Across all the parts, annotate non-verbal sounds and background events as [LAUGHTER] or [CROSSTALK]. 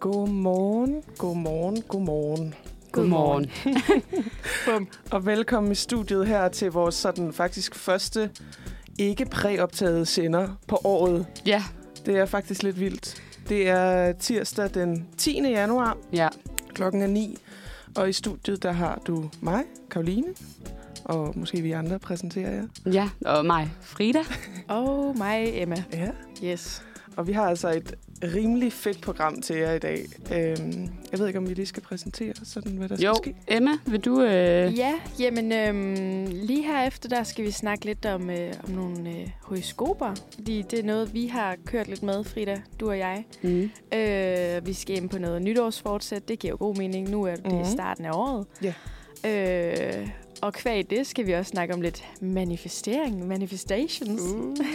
Godmorgen, godmorgen, godmorgen. Godmorgen. [LAUGHS] Bum. Og velkommen i studiet her til vores sådan faktisk første ikke præoptaget sender på året. Ja, Det er faktisk lidt vildt. Det er tirsdag den 10. januar. ja. Klokken er 9. Og i studiet, der har du mig, Karoline. Og måske vi andre præsenterer jer. Ja, og mig, Frida. Og mig, Emma. Ja. Yes. Og vi har altså et rimelig fedt program til jer i dag. Øhm, jeg ved ikke, om vi lige skal præsentere sådan, hvad der Jo, skal ske. Emma, vil du... Øh... Ja, jamen øhm, lige herefter, der skal vi snakke lidt om, øh, om nogle øh, horoskoper. Fordi det er noget, vi har kørt lidt med, Frida, du og jeg. Mm. Øh, vi skal ind på noget nytårsfortsæt. Det giver jo god mening. Nu er det mm. starten af året. Ja. Øh, og kvæg det skal vi også snakke om lidt manifestering, manifestations. Uh. [LAUGHS]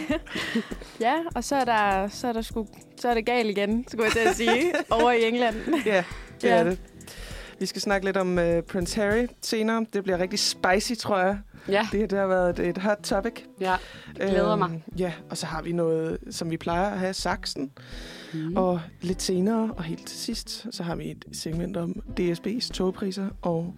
Ja, og så er der, så er der sgu, så er det galt igen, skulle jeg til at sige, [LAUGHS] over i England. Ja, det Ja. er det. Vi skal snakke lidt om uh, Prince Harry senere. Det bliver rigtig spicy, tror jeg. Ja, Det, her, det har været et, et hot topic. ja. glæder mig. Ja, og så har vi noget, som vi plejer at have, saksen. Mm. Og lidt senere, og helt til sidst, så har vi et segment om DSB's togpriser og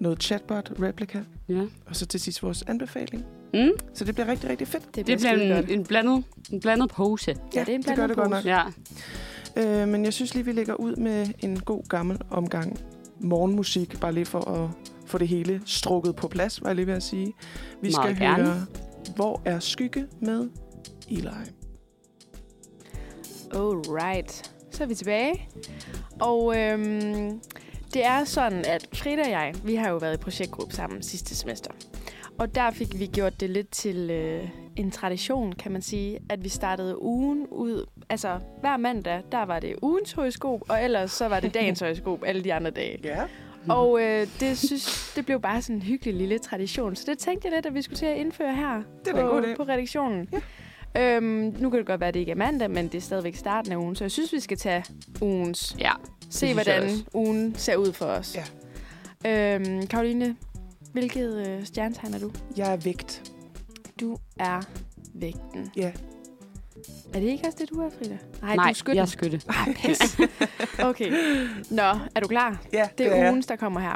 noget chatbot-replika. Ja. Og så til sidst vores anbefaling. Mm. Så det bliver rigtig, rigtig fedt. Det Det bliver, en, en, blandet, en blandet pose. Ja, det er en det gør blandet det godt nok. pose. Ja. Øh, men jeg synes lige, vi lægger ud med en god gammel omgang morgenmusik, bare lige for at få det hele strukket på plads, var jeg lige ved at sige. Vi Meget skal gerne. høre, hvor er skygge med Eli. Alright. Så er vi tilbage. Og øhm, det er sådan, at Frida og jeg, vi har jo været i projektgruppe sammen sidste semester. Og der fik vi gjort det lidt til øh, en tradition, kan man sige, at vi startede ugen ud. Altså, hver mandag, der var det ugens horoskop, og ellers så var det dagens [LAUGHS] horoskop alle de andre dage. Ja. Og øh, det, synes, det blev bare sådan en hyggelig lille tradition. Så det tænkte jeg lidt, at vi skulle til at indføre her Det er en på, god idé. på redaktionen. Ja. Øhm, nu kan det godt være, at det ikke er mandag, men det er stadigvæk starten af ugen. Så jeg synes, vi skal tage ugens. Ja. Se, hvordan ugen ser ud for os. Ja. Øhm, Karoline, hvilket øh, stjernetegn er du? Jeg er vægt. Du er vægten. Ja. Er det ikke også det, du er, Frida? Nej, Nej, du er skytten. jeg er skytte. Ah, pis. [LAUGHS] Okay. Nå, er du klar? Ja, Det er jeg. ugens, der kommer her.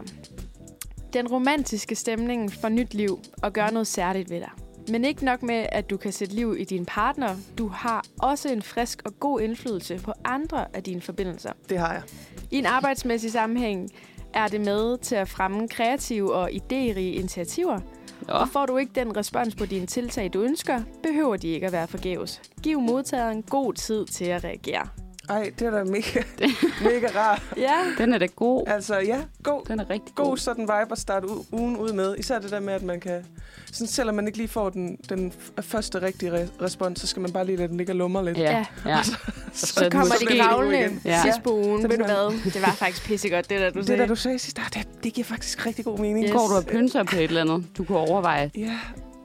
Den romantiske stemning får nyt liv og gør noget særligt ved dig. Men ikke nok med, at du kan sætte liv i din partner. Du har også en frisk og god indflydelse på andre af dine forbindelser. Det har jeg. I en arbejdsmæssig sammenhæng er det med til at fremme kreative og idérige initiativer. Nå, Og får du ikke den respons på dine tiltag, du ønsker, behøver de ikke at være forgæves. Giv modtageren god tid til at reagere. Ej, det er da mega, [LAUGHS] mega rart. Ja, den er da god. Altså, ja, god, Den er rigtig god god. sådan vibe at starte u- ugen ud med. Især det der med, at man kan... Sådan, selvom man ikke lige får den, den f- første rigtige re- respons, så skal man bare lige lade den ligge og lumre lidt. Ja, ja. så, Så så kommer så de bliver det kravlende igen. Ja. sidst på ugen. Så Ved du det hvad? Det var faktisk pissegodt, det der, du [LAUGHS] Det sagde. der, du sagde sidst, ah, det, det giver faktisk rigtig god mening. Yes. Går du og pynser på et eller andet, du kunne overveje? Ja,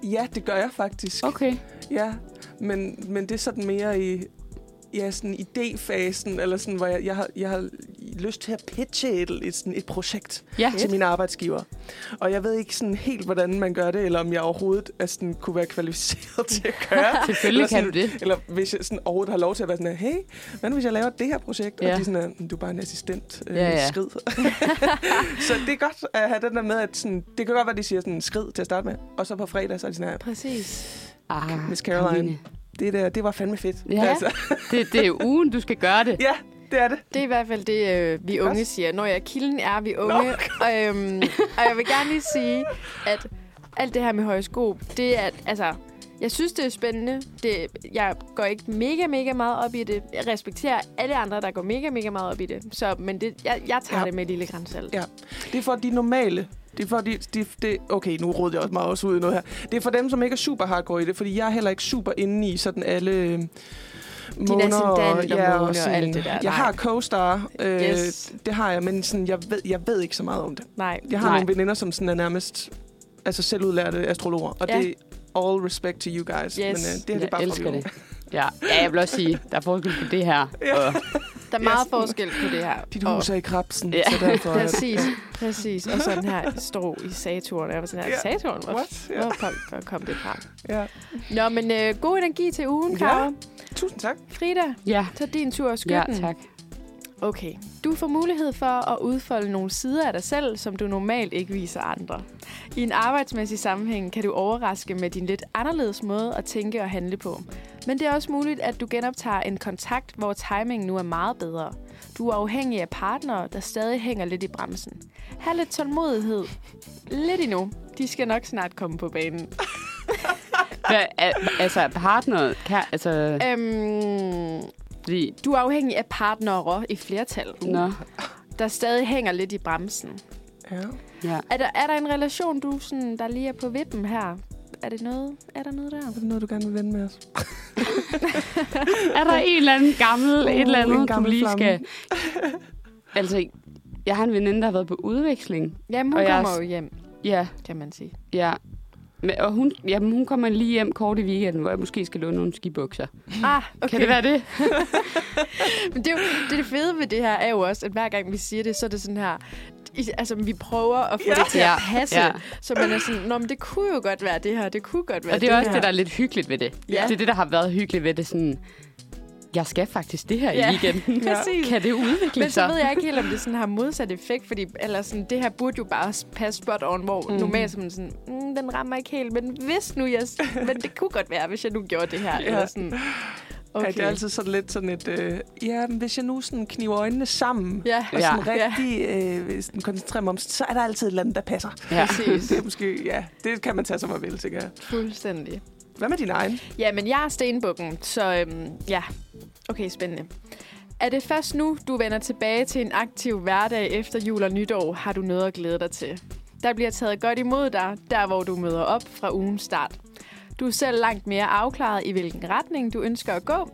ja, det gør jeg faktisk. Okay. Ja, men, men det er sådan mere i ja, sådan idéfasen, eller sådan, hvor jeg, jeg, har, jeg har lyst til at pitche et, et, sådan et projekt Ja. til min arbejdsgiver. Og jeg ved ikke sådan helt, hvordan man gør det, eller om jeg overhovedet er sådan, kunne være kvalificeret [LAUGHS] til at gøre. [LAUGHS] Selvfølgelig Eller kan sådan- du det. Eller hvis jeg sådan overhovedet har lov til at være sådan, hey, hvad nu hvis jeg laver det her projekt? Ja. Og de er sådan, "Mm, du er bare en assistent. Øh, Ja, ja. Skrid. [LAUGHS] så det er godt at have den der med, at sådan, det kan godt være, at de siger sådan, skrid til at starte med. Og så på fredag, så er de sådan her, Præcis. Ah, Miss Caroline. Karoline. Det, der, det var fandme fedt. Altså, Ja. [LAUGHS] Det, det er ugen, du skal gøre det. ja, det er det. Det er i hvert fald det, øh, vi unge siger. Når jeg kilden er vi unge. [LAUGHS] Og, øhm, og jeg vil gerne lige sige, at alt det her med horoskop, det er, altså, jeg synes, det er spændende. Det, jeg går ikke mega, mega meget op i det. Jeg respekterer alle andre, der går mega, mega meget op i det. Så, men det, jeg, jeg tager Ja. det med et lille grænsalt. Ja. Det er for de normale. Det er for de, de, de, okay, nu råder jeg også meget også ud i noget her. Det er for dem, som ikke er super hardcore i det, fordi jeg er heller ikke super inde i sådan alle øh, ascendant og måne og sådan- alt det der. Jeg Nej. har co-star, øh, Yes. det har jeg, men sådan, jeg, ved, jeg ved ikke så meget om det. Nej. Jeg har Nej. nogle veninder, som sådan er nærmest altså selvudlærte astrologer, og Ja. det er all respect to you guys. Yes. Men øh, det her det er Jeg bare elsker for det. Ja. ja, jeg vil også sige, der er forskel på det her. Ja. Og, [LAUGHS] Der er meget forskel på det her. Dit Og- hus er i krabsen, Ja. så derfor... er Præcis, præcis. Og sådan her står i Saturn. Jeg var sådan her, Ja. Saturn? Hvor, What? Ja. hvor kom, hvor kom det fra? Ja. Nå, men øh, god energi til ugen, Ja. Karo. Tusind tak. Frida, ja, tag din tur og ja, skytten. tak. Okay, du får mulighed for at udfolde nogle sider af dig selv, som du normalt ikke viser andre. I en arbejdsmæssig sammenhæng kan du overraske med din lidt anderledes måde at tænke og handle på. Men det er også muligt, at du genoptager en kontakt, hvor timingen nu er meget bedre. Du er afhængig af partnere, der stadig hænger lidt i bremsen. Ha' lidt tålmodighed. Lidt endnu. De skal nok snart komme på banen. Hvad, al- altså, partner, kan, altså, Øhm, fordi, du er afhængig af partnere i flertal, nå, der stadig hænger lidt i bremsen. Ja. ja. Er der, er der en relation, du sådan, der lige er på vippen her? Er det noget? Er der noget der? Er det noget, du gerne vil vende med os? [LAUGHS] Er der en eller anden gammel, Uh, et eller en andet, du lige skal... Altså, jeg har en veninde, der har været på udveksling. Jamen, Og hun jeg er kommer s- jo hjem, Ja, kan man sige. ja. Og hun, jamen, hun kommer lige hjem kort i weekenden, hvor jeg måske skal låne nogle skibukser. Ah, okay. Kan det være det? [LAUGHS] Men det, er jo, det, det fede ved det her er jo også, at hver gang vi siger det, så er det sådan her... I, altså, vi prøver at få Ja. ja. det til Ja, at passe. ja. Ja. Så man er sådan, Nå, men det kunne jo godt være det her, det kunne godt være Og det er også her. det, der er lidt hyggeligt ved det. Ja. Det er det, der har været hyggeligt ved det. Sådan, jeg skal faktisk det her Ja. i weekenden. Ja. [LAUGHS] Præcis. Kan det udvikle Men så sig? ved jeg ikke helt, om det sådan har modsat effekt, fordi eller sådan, det her burde jo bare passe spot on, hvor mm. normalt man sådan, mm, den rammer ikke helt, men hvis nu jeg, [LAUGHS] men det kunne godt være, hvis jeg nu gjorde det her, Ja. eller sådan. Okay. Ja, det er altid sådan lidt sådan et... Øh, ja, men hvis jeg nu sådan kniver øjnene sammen, Ja, og Ja. sådan rigtig øh, sådan koncentrerer mig om, så er der altid et eller andet, der passer. Ja. præcis. [LAUGHS] Det er måske, ja, det kan man tage som man vil, jeg. Fuldstændig. Hvad med din egen? Ja, men jeg er stenbukken, så øhm, ja. Okay, spændende. Er det først nu, du vender tilbage til en aktiv hverdag efter jul og nytår, har du noget at glæde dig til. Der bliver taget godt imod dig, der hvor du møder op fra ugens start. Du er selv langt mere afklaret i, hvilken retning du ønsker at gå.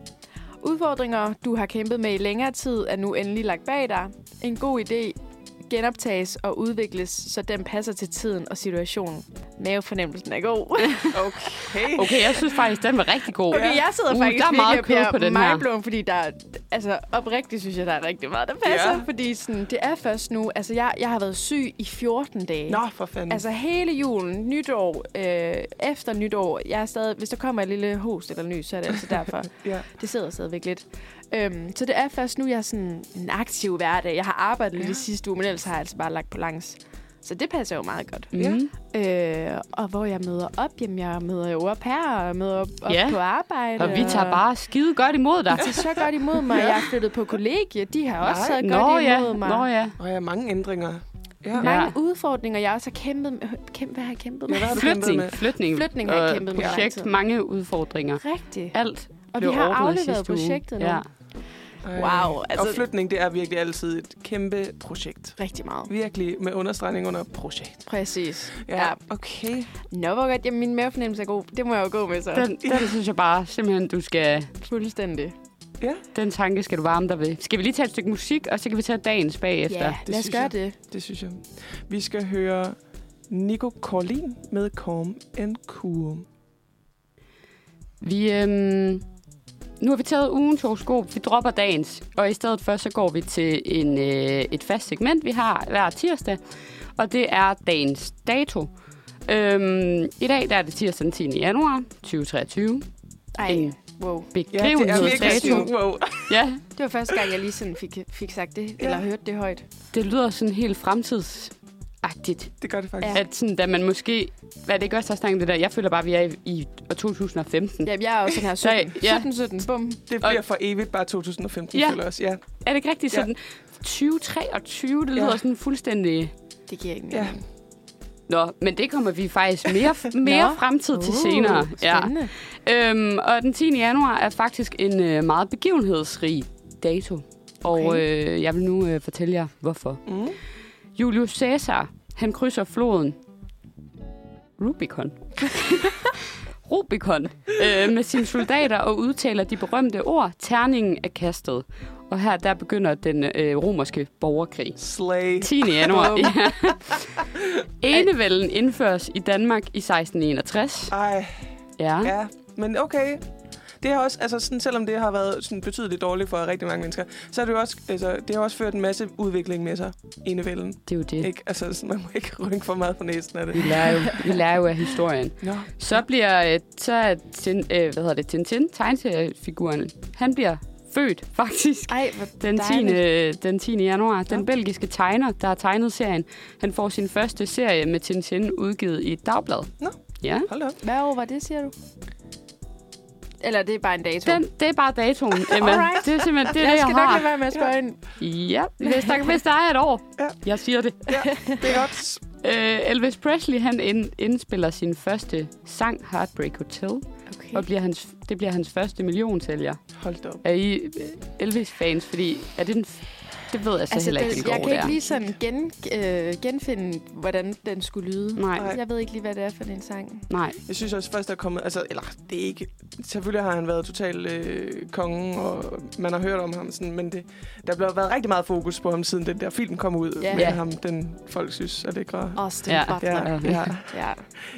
Udfordringer, du har kæmpet med i længere tid, er nu endelig lagt bag dig. En god idé genoptages og udvikles, så den passer til tiden og situationen. Mavefornemmelsen er god. [LAUGHS] Okay. Okay, jeg synes faktisk, den var rigtig god. Okay, jeg sidder Uh, faktisk der er meget virkelig og på den her. mindblown, fordi der er, altså oprigtigt synes jeg, der er rigtig meget, der passer. Ja. Ja. Fordi sådan, det er først nu, altså jeg, jeg har været syg i 14 dage. Nå, for fanden. Altså hele julen, nytår, øh, efter nytår, jeg er stadig, hvis der kommer et lille host eller nys, så er det altså [LAUGHS] derfor. ja. det sidder stadigvæk lidt. Øhm, så det er først nu, jeg er sådan en aktiv hverdag. Jeg har arbejdet lidt Ja. i sidste uge, men ellers har jeg altså bare lagt på langs. Så det passer jo meget godt. Mm. Øh, og hvor jeg møder op, jamen jeg møder jo op her, og møder op, op Ja. på arbejde. Og vi tager bare skide godt imod dig. De tager så godt imod mig. Ja. Jeg er flyttet på kollegie. De har også taget Nå godt ja, imod mig. nå ja. Og jeg har mange ændringer. Ja. Ja. Mange udfordringer, jeg også har kæmpet med. Kæmpe, hvad har jeg kæmpet med? Ja, hvad har du kæmpet Flytning, med? flytning, Flytning har jeg og kæmpet med i lang projekt, mange udfordringer. Rigtigt. Alt Og vi har afleveret projektet nu. Ja. Wow, altså- Og flytning, det er virkelig altid et kæmpe projekt. Rigtig meget. Virkelig med understregning under projekt. Præcis. Ja, Ja. okay. Nå, hvor godt. Jamen, min mavefornemmelse er god. Det må jeg jo gå med så. Den, den synes jeg bare simpelthen, du skal... Fuldstændig. Ja, Den tanke skal du varme dig ved. Skal vi lige tage et stykke musik, og så kan vi tage dagens bagefter? Ja, det lad os gøre jeg. det. det synes jeg. Vi skal høre Nico Corlin med Calm and Cool. Vi, øhm, nu har vi taget ugens horoskop. Vi dropper dagens. Og i stedet for, så går vi til en, øh, et fast segment, vi har hver tirsdag. Og det er dagens dato. Øhm, I dag der er det tirsdag den 10. januar 2023. Ej, En wow. Ja, det er wow. [LAUGHS] Ja, Det var første gang, jeg lige sådan fik, fik sagt det, Ja. eller hørt det højt. det lyder sådan helt fremtidsagtigt. Det gør det faktisk. Ja. At sådan, da man måske... Hvad det ikke også, der snakker om det der? Jeg føler bare, at vi er i, i år 2015. Ja, jeg er også sådan her [LAUGHS] 17. Ja. 17, 17, bum. Det bliver for evigt bare 2015, Ja. ja. føler jeg også. Ja. Er det ikke rigtigt Ja. sådan... 2023, det lyder Ja. sådan fuldstændig... Det giver ikke Ja. mening. Nå, men det kommer vi faktisk mere, [LAUGHS] mere fremtid til Uh, senere. Spændende. Øhm, og den 10. januar er faktisk en øh, meget begivenhedsrig dato. Og Okay. øh, jeg vil nu øh, fortælle jer, hvorfor. Mm. Julius Caesar, han krydser floden Rubicon. [LAUGHS] Rubicon øh, med sine soldater og udtaler de berømte ord, terningen er kastet. Og her der begynder den øh, romerske borgerkrig. Slay. 10. januar. Ja. Enevælden indføres i Danmark i 1661. Ej, Ja. ja. Men okay. Det har også, altså sådan, selvom det har været sådan betydeligt dårligt for rigtig mange mennesker, så har det jo også, altså, det har også ført en masse udvikling med sig, enevælden. Det er jo det. Ikke? Altså, sådan, man må ikke rynke for meget på næsen af det. Vi lærer jo, vi lærer jo af historien. [LAUGHS] Nå. Så bliver øh, så er tin, øh, hvad hedder det, Tintin, tegneseriefiguren, han bliver født, [LAUGHS] faktisk. Ej, Den 10. dejligt. den 10. januar. Den belgiske tegner, der har tegnet serien, han får sin første serie med Tintin udgivet i et dagblad. Nå. Ja. Hold op. Hvad år var det, siger du? Eller det er bare en dato? Den, det er bare datoen, [LAUGHS] Emma. Alright. Det er simpelthen det, jeg det, skal jeg nok har. lade være med at spørge ind. Ja, hvis der, hvis der er et år. Ja. Jeg siger det. Ja, det er godt. [LAUGHS] Øh, Elvis Presley, han ind, indspiller sin første sang, Heartbreak Hotel, Okay. og bliver hans, det bliver hans første millionsælger. Hold da op. Er I øh, Elvis-fans? Fordi er det den... Det ved jeg så altså, heller ikke, det, hvilken jeg kan det ikke er. lige sådan gen, øh, genfinde, hvordan den skulle lyde. Nej, Nej. Jeg ved ikke lige, hvad det er for en sang. nej. Jeg synes også først, der er kommet... Altså, eller, det er ikke... Selvfølgelig har han været total øh, konge, og man har hørt om ham, sådan, men det, der har været rigtig meget fokus på ham, siden den der film kom ud Ja. med Ja. ham, den folk synes er lækre. Austin Ja. Butler. Ja, ja. ja.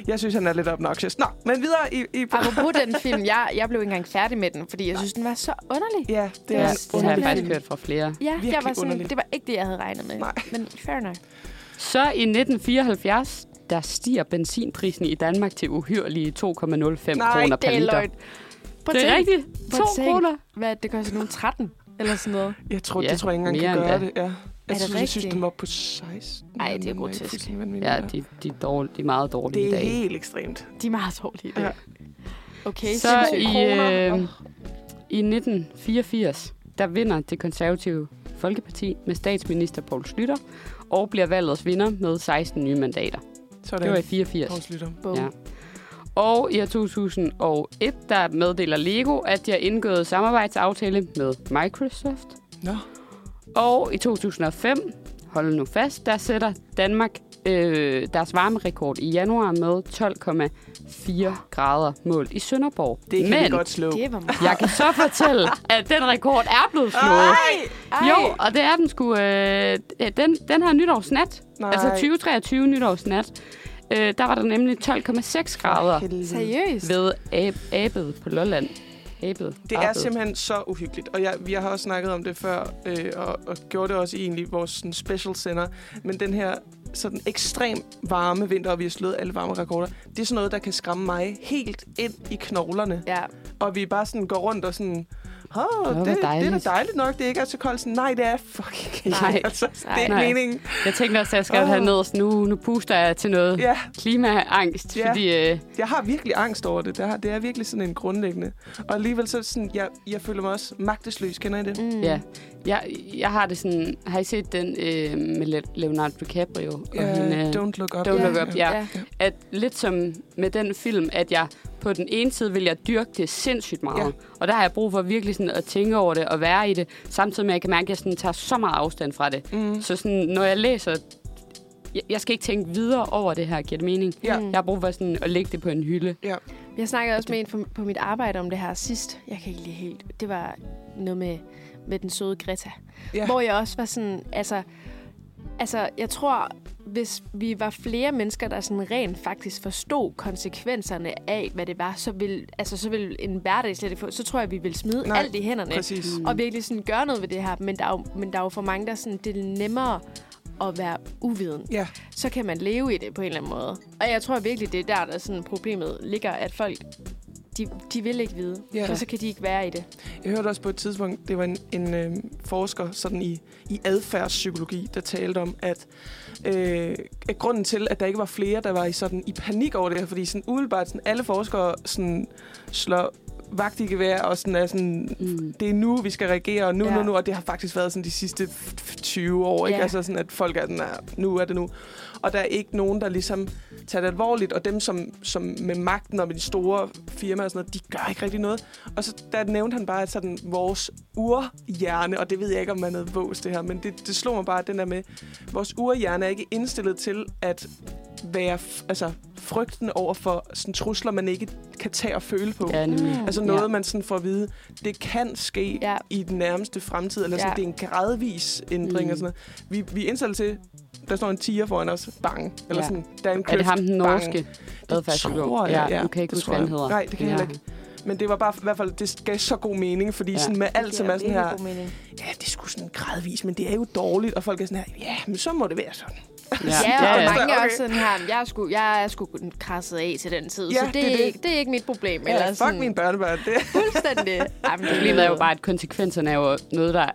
Jeg synes, han er lidt obnoxious. Nå, men videre i... i Apropos den film, jeg, jeg blev ikke engang færdig med den, fordi jeg synes, den var så underlig. ja, det Ja, er Ja, en det har jeg underlig faktisk hørt fra flere. Ja, Virkelig jeg var sådan, underlig. det var ikke det, jeg havde regnet med. Nej. Men fair nok. Så i 1974, der stiger benzinprisen i Danmark til uhyrlige 2,05 kroner per det er liter. løgn. Prøv Det er rigtigt. Prøv 2 at tænk. kroner. Hvad, det koster nu 13 eller sådan noget. Jeg tror, Ja, det tror jeg ikke engang kan gøre det. det. Ja. Jeg, det synes, jeg synes, den var på 16. Ej, det er grotesk. Ja, de, de, er dårlige, de er meget dårlige Det i er dag. helt ekstremt. De er meget dårlige i dag. Ja. Okay, Så i, øh, i 1984, der vinder det konservative Folkeparti med statsminister Poul Slytter, og bliver valgets vinder med 16 nye mandater. Så er Det var i 84. Poul Slytter. Boom. Ja. Og i år 2001, der meddeler Lego, at de har indgået samarbejdsaftale med Microsoft. Nå, Og i 2005, hold nu fast, der sætter Danmark øh, deres varmerekord i januar med 12,4 grader målt i Sønderborg. det kan Men vi godt slå. Det var meget. jeg kan så fortælle, at den rekord er blevet slået. Ej! Ej. Jo, og det er den sgu... Øh, den, den her nytårsnat, Nej. altså 2023 nytårsnat, øh, der var der nemlig 12,6 grader. Seriøst? ved ab, abet på Lolland. Abet. Det er simpelthen så uhyggeligt. Og jeg, vi har også snakket om det før, øh, og, og gjorde det også i egentlig vores sådan, special sender. Men den her sådan ekstrem varme vinter, og vi har slået alle varme rekorder, det er sådan noget, der kan skræmme mig helt ind i knoglerne. Ja. Og vi bare sådan går rundt og sådan... Åh, hvor det, det er da dejligt." nok, det ikke er så koldt. Sådan, Nej, det er fucking ikke. Nej. [LAUGHS] Altså, det er Nej. meningen. Jeg tænkte også, at jeg skal Åh. have ned, så nu, nu puster jeg til noget Ja, klimaangst, Ja. fordi... Øh, jeg har virkelig angst over det. Det er, det er virkelig sådan en grundlæggende. Og alligevel så det sådan, jeg, jeg føler mig også magtesløs. Kender I det? Mm. ja, jeg, jeg har det sådan... Har I set den øh, med Le- Leonardo DiCaprio? og Ja, hende, don't look up. Don't Ja. Look Up, ja. ja. At lidt som med den film, at jeg på den ene side vil jeg dyrke det sindssygt meget. Ja. Og der har jeg brug for virkelig sådan at tænke over det og være i det, samtidig med at jeg kan mærke, at jeg sådan tager så meget afstand fra det. Mm. Så sådan, når jeg læser... Jeg, skal ikke tænke videre over det her, giver det mening? Ja. Jeg har brug for sådan at lægge det på en hylde. Ja. Jeg snakkede også med en på, på mit arbejde om det her sidst. Jeg kan ikke lige helt... Det var noget med, med den søde Greta. Ja. Hvor jeg også var sådan... Altså, altså, jeg tror, hvis vi var flere mennesker, der sådan rent faktisk forstod konsekvenserne af, hvad det var, så vil, altså, så vil en hverdag slet ikke få... Så tror jeg, vi vil smide Nej, alt i hænderne. Præcis. Og virkelig sådan gøre noget ved det her. Men der er jo, men der er jo for mange, der sådan... Det er nemmere at være uviden. Ja, så kan man leve i det på en eller anden måde. Og jeg tror virkelig, det er der, der sådan problemet ligger, at folk, de, de vil ikke vide, Ja. for så kan de ikke være i det. jeg hørte også på et tidspunkt, det var en, en øh, forsker sådan i, i adfærdspsykologi, der talte om, at, øh, at grunden til, at der ikke var flere, der var i, sådan, i panik over det her, fordi sådan, umiddelbart sådan, alle forskere sådan, slår vagt i gevær, og sådan er sådan, Mm. det er nu, vi skal reagere, og nu, ja. Nu, nu, og det har faktisk været sådan de sidste f- f- 20 år, ikke? Ja. Altså sådan, at folk er sådan, "Nej, nu er det nu. Og der er ikke nogen, der ligesom tager det alvorligt, og dem, som, som med magten og med de store firmaer og sådan noget, de gør ikke rigtig noget. Og så der nævnte han bare, at sådan vores urhjerne, og det ved jeg ikke, om man er noget vås det her, men det, det slog mig bare, at den der med, vores urhjerne er ikke indstillet til at være altså, frygten over for sådan, trusler, man ikke kan tage og føle på. Ja, nemlig. Mm. Altså noget, Ja. man sådan får at vide, det kan ske ja. Ja. i den nærmeste fremtid, eller sådan, Ja. det er en gradvis ændring Mm. og sådan noget. Vi, vi er indstillet til, der står en tiger foran os, bang. Eller Ja. sådan, der er en Er det ham, den bang. norske adfærdspsykolog? tror jeg, ja. Du kan ikke Det huske, tror jeg. hedder. Nej, det kan jeg heller ikke. Men det var bare, i hvert fald, det gav så god mening, fordi Ja. ja. sådan med alt, som er sådan her, God mening. ja, det er sgu sådan gradvis, men det er jo dårligt, og folk er sådan her, ja, men så må det være sådan. Ja, [LAUGHS] ja, og ja. mange er Okay. også sådan her, jeg er sgu, jeg er sgu krasset af til den tid, Ja, så det, det er det. ikke, det er ikke mit problem. Ja, eller fuck sådan, mine børnebørn. Det. Fuldstændig. Jamen, Problemet er jo bare, at konsekvenserne er jo noget, der...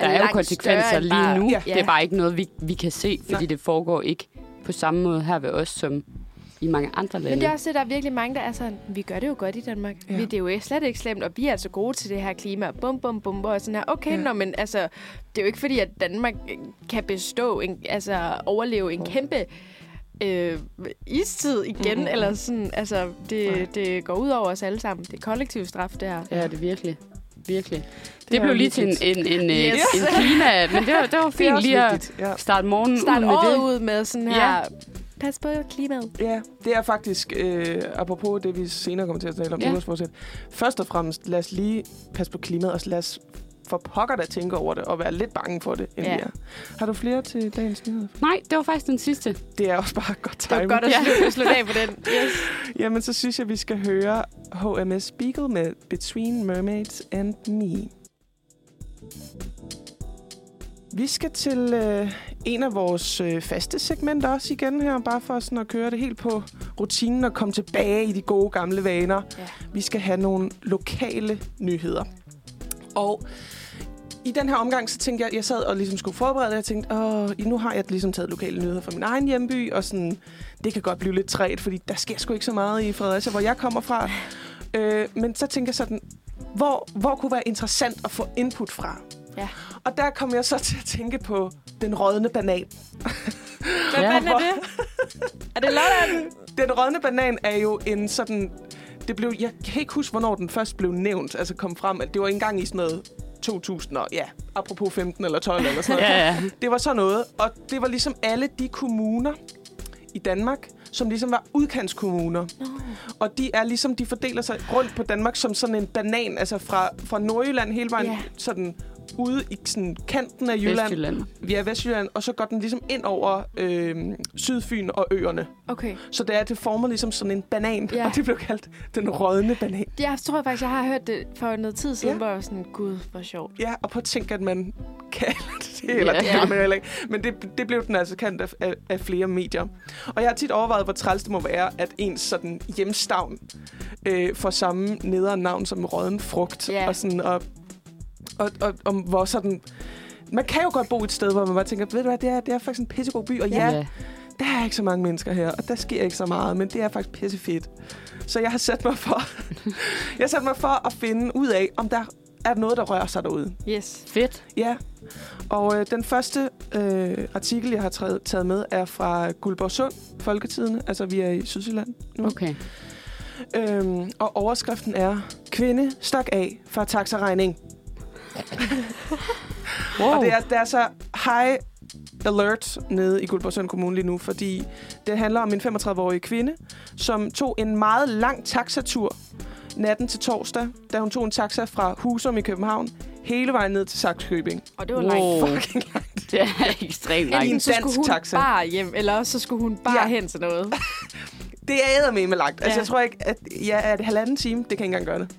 Der er jo konsekvenser lige bare- nu. Ja. Det er bare ikke noget, vi, vi kan se, fordi Nej. det foregår ikke på samme måde her ved os, som i mange andre lande. Men det er også det, der er virkelig mange, der er sådan, vi gør det jo godt i Danmark. Ja. Vi, det er jo slet ikke slemt, og vi er altså gode til det her klima. Bum, bum, bum, og sådan her. Okay, Ja. nå, men altså, det er jo ikke fordi, at Danmark øh, kan bestå, en, altså overleve en kæmpe øh, istid igen, mm-hmm. eller sådan. Altså, det, det går ud over os alle sammen. Det er kollektiv straf, det her. Ja, det er virkelig. Virkelig. Det, det blev lige til en, en, en, Yes. yes. en klima... Men det var, det var [LAUGHS] Det fint også lige at. Ja. starte morgenen Start ud med året det. ud med sådan Ja. her, pas på klimaet. Ja, det er faktisk, øh, apropos det, vi senere kommer til at tale om, Ja. ja. Først og fremmest, lad os lige passe på klimaet, og lad os for pokker da tænke over det, og være lidt bange for det, end Ja. vi er. Har du flere til dagens nyheder? Nej, det var faktisk den sidste. Det er også bare godt Det var timing. godt at Ja. slutte, slutte af på den. [LAUGHS] Yes. Jamen, så synes jeg, vi skal høre HMS Beagle med Between Mermaids and Me. Vi skal til øh, en af vores øh, faste segmenter også igen her, bare for sådan at køre det helt på rutinen og komme tilbage i de gode gamle vaner. Ja. Vi skal have nogle lokale nyheder. Og i den her omgang, så tænkte jeg, jeg sad og ligesom skulle forberede og jeg tænkte, åh, nu har jeg ligesom taget lokale nyheder fra min egen hjemby, og sådan, det kan godt blive lidt træt, fordi der sker sgu ikke så meget i Fredericia, hvor jeg kommer fra. Øh, men så tænker jeg sådan, hvor, hvor kunne være interessant at få input fra? Ja. Og der kom jeg så til at tænke på den rådne banan. Hvad Ja. er det? [LAUGHS] Er det Lolland? Den rådne banan er jo en sådan... Det blev, jeg kan ikke huske, hvornår den først blev nævnt, altså kom frem. at Det var engang i sådan noget 2000, og ja, apropos 15 eller 12 eller sådan [LAUGHS] noget. Ja, ja. Det var sådan noget, og det var ligesom alle de kommuner i Danmark, som ligesom var udkantskommuner. Nå. Og de er ligesom, de fordeler sig rundt på Danmark som sådan en banan, altså fra, fra Nordjylland hele vejen Ja. sådan ude i sådan kanten af Jylland. Vestjylland. Ja, Vestjylland, og så går den ligesom ind over øh, Sydfyn og øerne. Okay. Så det er, det former ligesom sådan en banan, Ja. og det blev kaldt den rådne banan. Jeg tror faktisk, jeg har hørt det for noget tid siden, Ja. hvor jeg var sådan, gud, hvor sjovt. Ja, og på at tænke, at man [LAUGHS] kalder det, eller Ja. det man heller ikke. Men det, det blev den altså kendt af, af, af flere medier. Og jeg har tit overvejet, hvor træls det må være, at ens sådan hjemstavn øh, får samme nederen navn som rådden frugt. Ja. Og sådan, og, og, og, og, hvor sådan... Man kan jo godt bo et sted, hvor man bare tænker, ved du hvad, det er, det er faktisk en pissegod by. Og ja, ja. der er ikke så mange mennesker her, og der sker ikke så meget, men det er faktisk pissefedt. Så jeg har sat mig for, [LAUGHS] jeg har sat mig for at finde ud af, om der er noget, der rører sig derude. Yes. Fedt. Ja, og øh, den første øh, artikel, jeg har taget, taget med, er fra Guldborgsund, Folketidene. Altså, vi er i Sydsjælland nu. Okay. Øhm, og overskriften er, kvinde stak af for taxaregning. Wow. Og det er, det er så high alert nede i Guldborgsund Kommune lige nu, fordi det handler om en 35-årig kvinde, som tog en meget lang taxatur natten til torsdag, da hun tog en taxa fra Husum i København hele vejen ned til Saxkøbing. Og det var Wow. langt. [LAUGHS] Fucking langt. Det er ekstremt langt. Enten så dansk skulle hun taxa. bare hjem, eller også så skulle hun bare Ja. hen til noget. [LAUGHS] Det er med med langt. Altså, Ja. jeg tror ikke, at ja, er det halvanden time? Det kan ikke engang gøre det.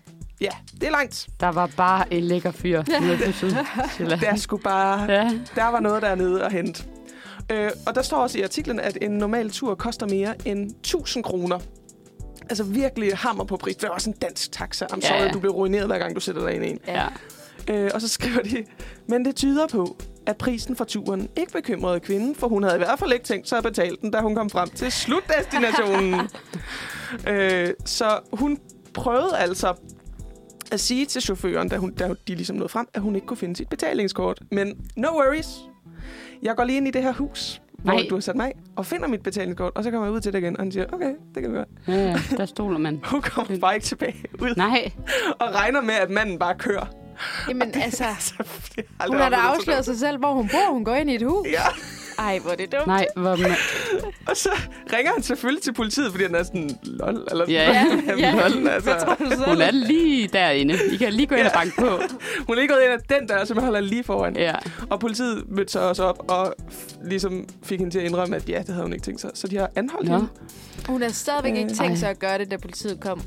Ja, det er langt. Der var bare en lækker fyr nede på [LAUGHS] Sydsjælland. Der skulle bare... Ja. Der var noget dernede at hente. Øh, og der står også i artiklen, at en normal tur koster mere end 1000 kroner. Altså virkelig hammer på pris. Det er også en dansk taxa. I'm Ja, sorry, ja. du bliver ruineret, hver gang du sætter dig ind i en. ja. Øh, og så skriver de, men det tyder på, at prisen for turen ikke bekymrede kvinden, for hun havde i hvert fald ikke tænkt sig at betale den, da hun kom frem til slutdestinationen. [LAUGHS] øh, så hun prøvede altså at sige til chaufføren, da, hun, da de ligesom nåede frem, at hun ikke kunne finde sit betalingskort. Men no worries. Jeg går lige ind i det her hus, hvor Nej. du har sat mig og finder mit betalingskort, og så kommer jeg ud til det igen, og han siger, okay, det kan vi godt. ja, ja, der stoler man. [LAUGHS] Hun kommer bare ikke tilbage ud, Nej, og regner med, at manden bare kører. Jamen altså, Altså, det er [LAUGHS] aldrig hun har da sådan afsløret sig selv, hvor hun bor. Hun går ind i et hus. Ja. Ej, hvor er det dumt. nej, hvor man... [LAUGHS] Og så ringer han selvfølgelig til politiet, fordi han er sådan, lol, eller Ja, Ja, ja. lol, altså. Tror? Hun er lige derinde. I kan lige gå ind og banke på. [LAUGHS] Hun er lige gået ind ad den der, som holder lige foran. Ja. Og politiet mødte så også op og ligesom fik hende til at indrømme, at ja, det havde hun ikke tænkt sig. Så de har anholdt Nå. hende. Hun har stadigvæk ikke Øh, tænkt ej. sig at gøre det, da politiet kom.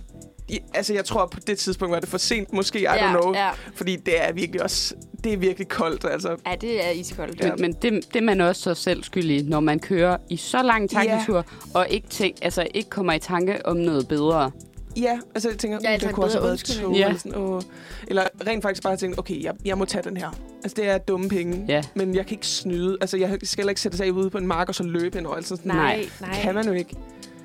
Altså, jeg tror, på det tidspunkt var det for sent, måske, I don't ja, know. Ja. Fordi det er virkelig også... det er virkelig koldt, altså. Ja, det er iskoldt. Ja. Men, men det, det er man også så selv skyldig, når man kører i så lang taxitur, og ikke, tænk, altså, ikke kommer i tanke om noget bedre. Ja, altså jeg tænker, Ja, ja, altså det en kunne også have været tog. Ja. Eller, sådan, åh. eller rent faktisk bare tænke, okay, jeg, jeg må tage den her. Altså det er dumme penge, Ja. men jeg kan ikke snyde. Altså jeg skal heller ikke sætte sig ude på en mark og så løbe ind over. Altså, sådan, Nej, nej. Det kan man jo ikke.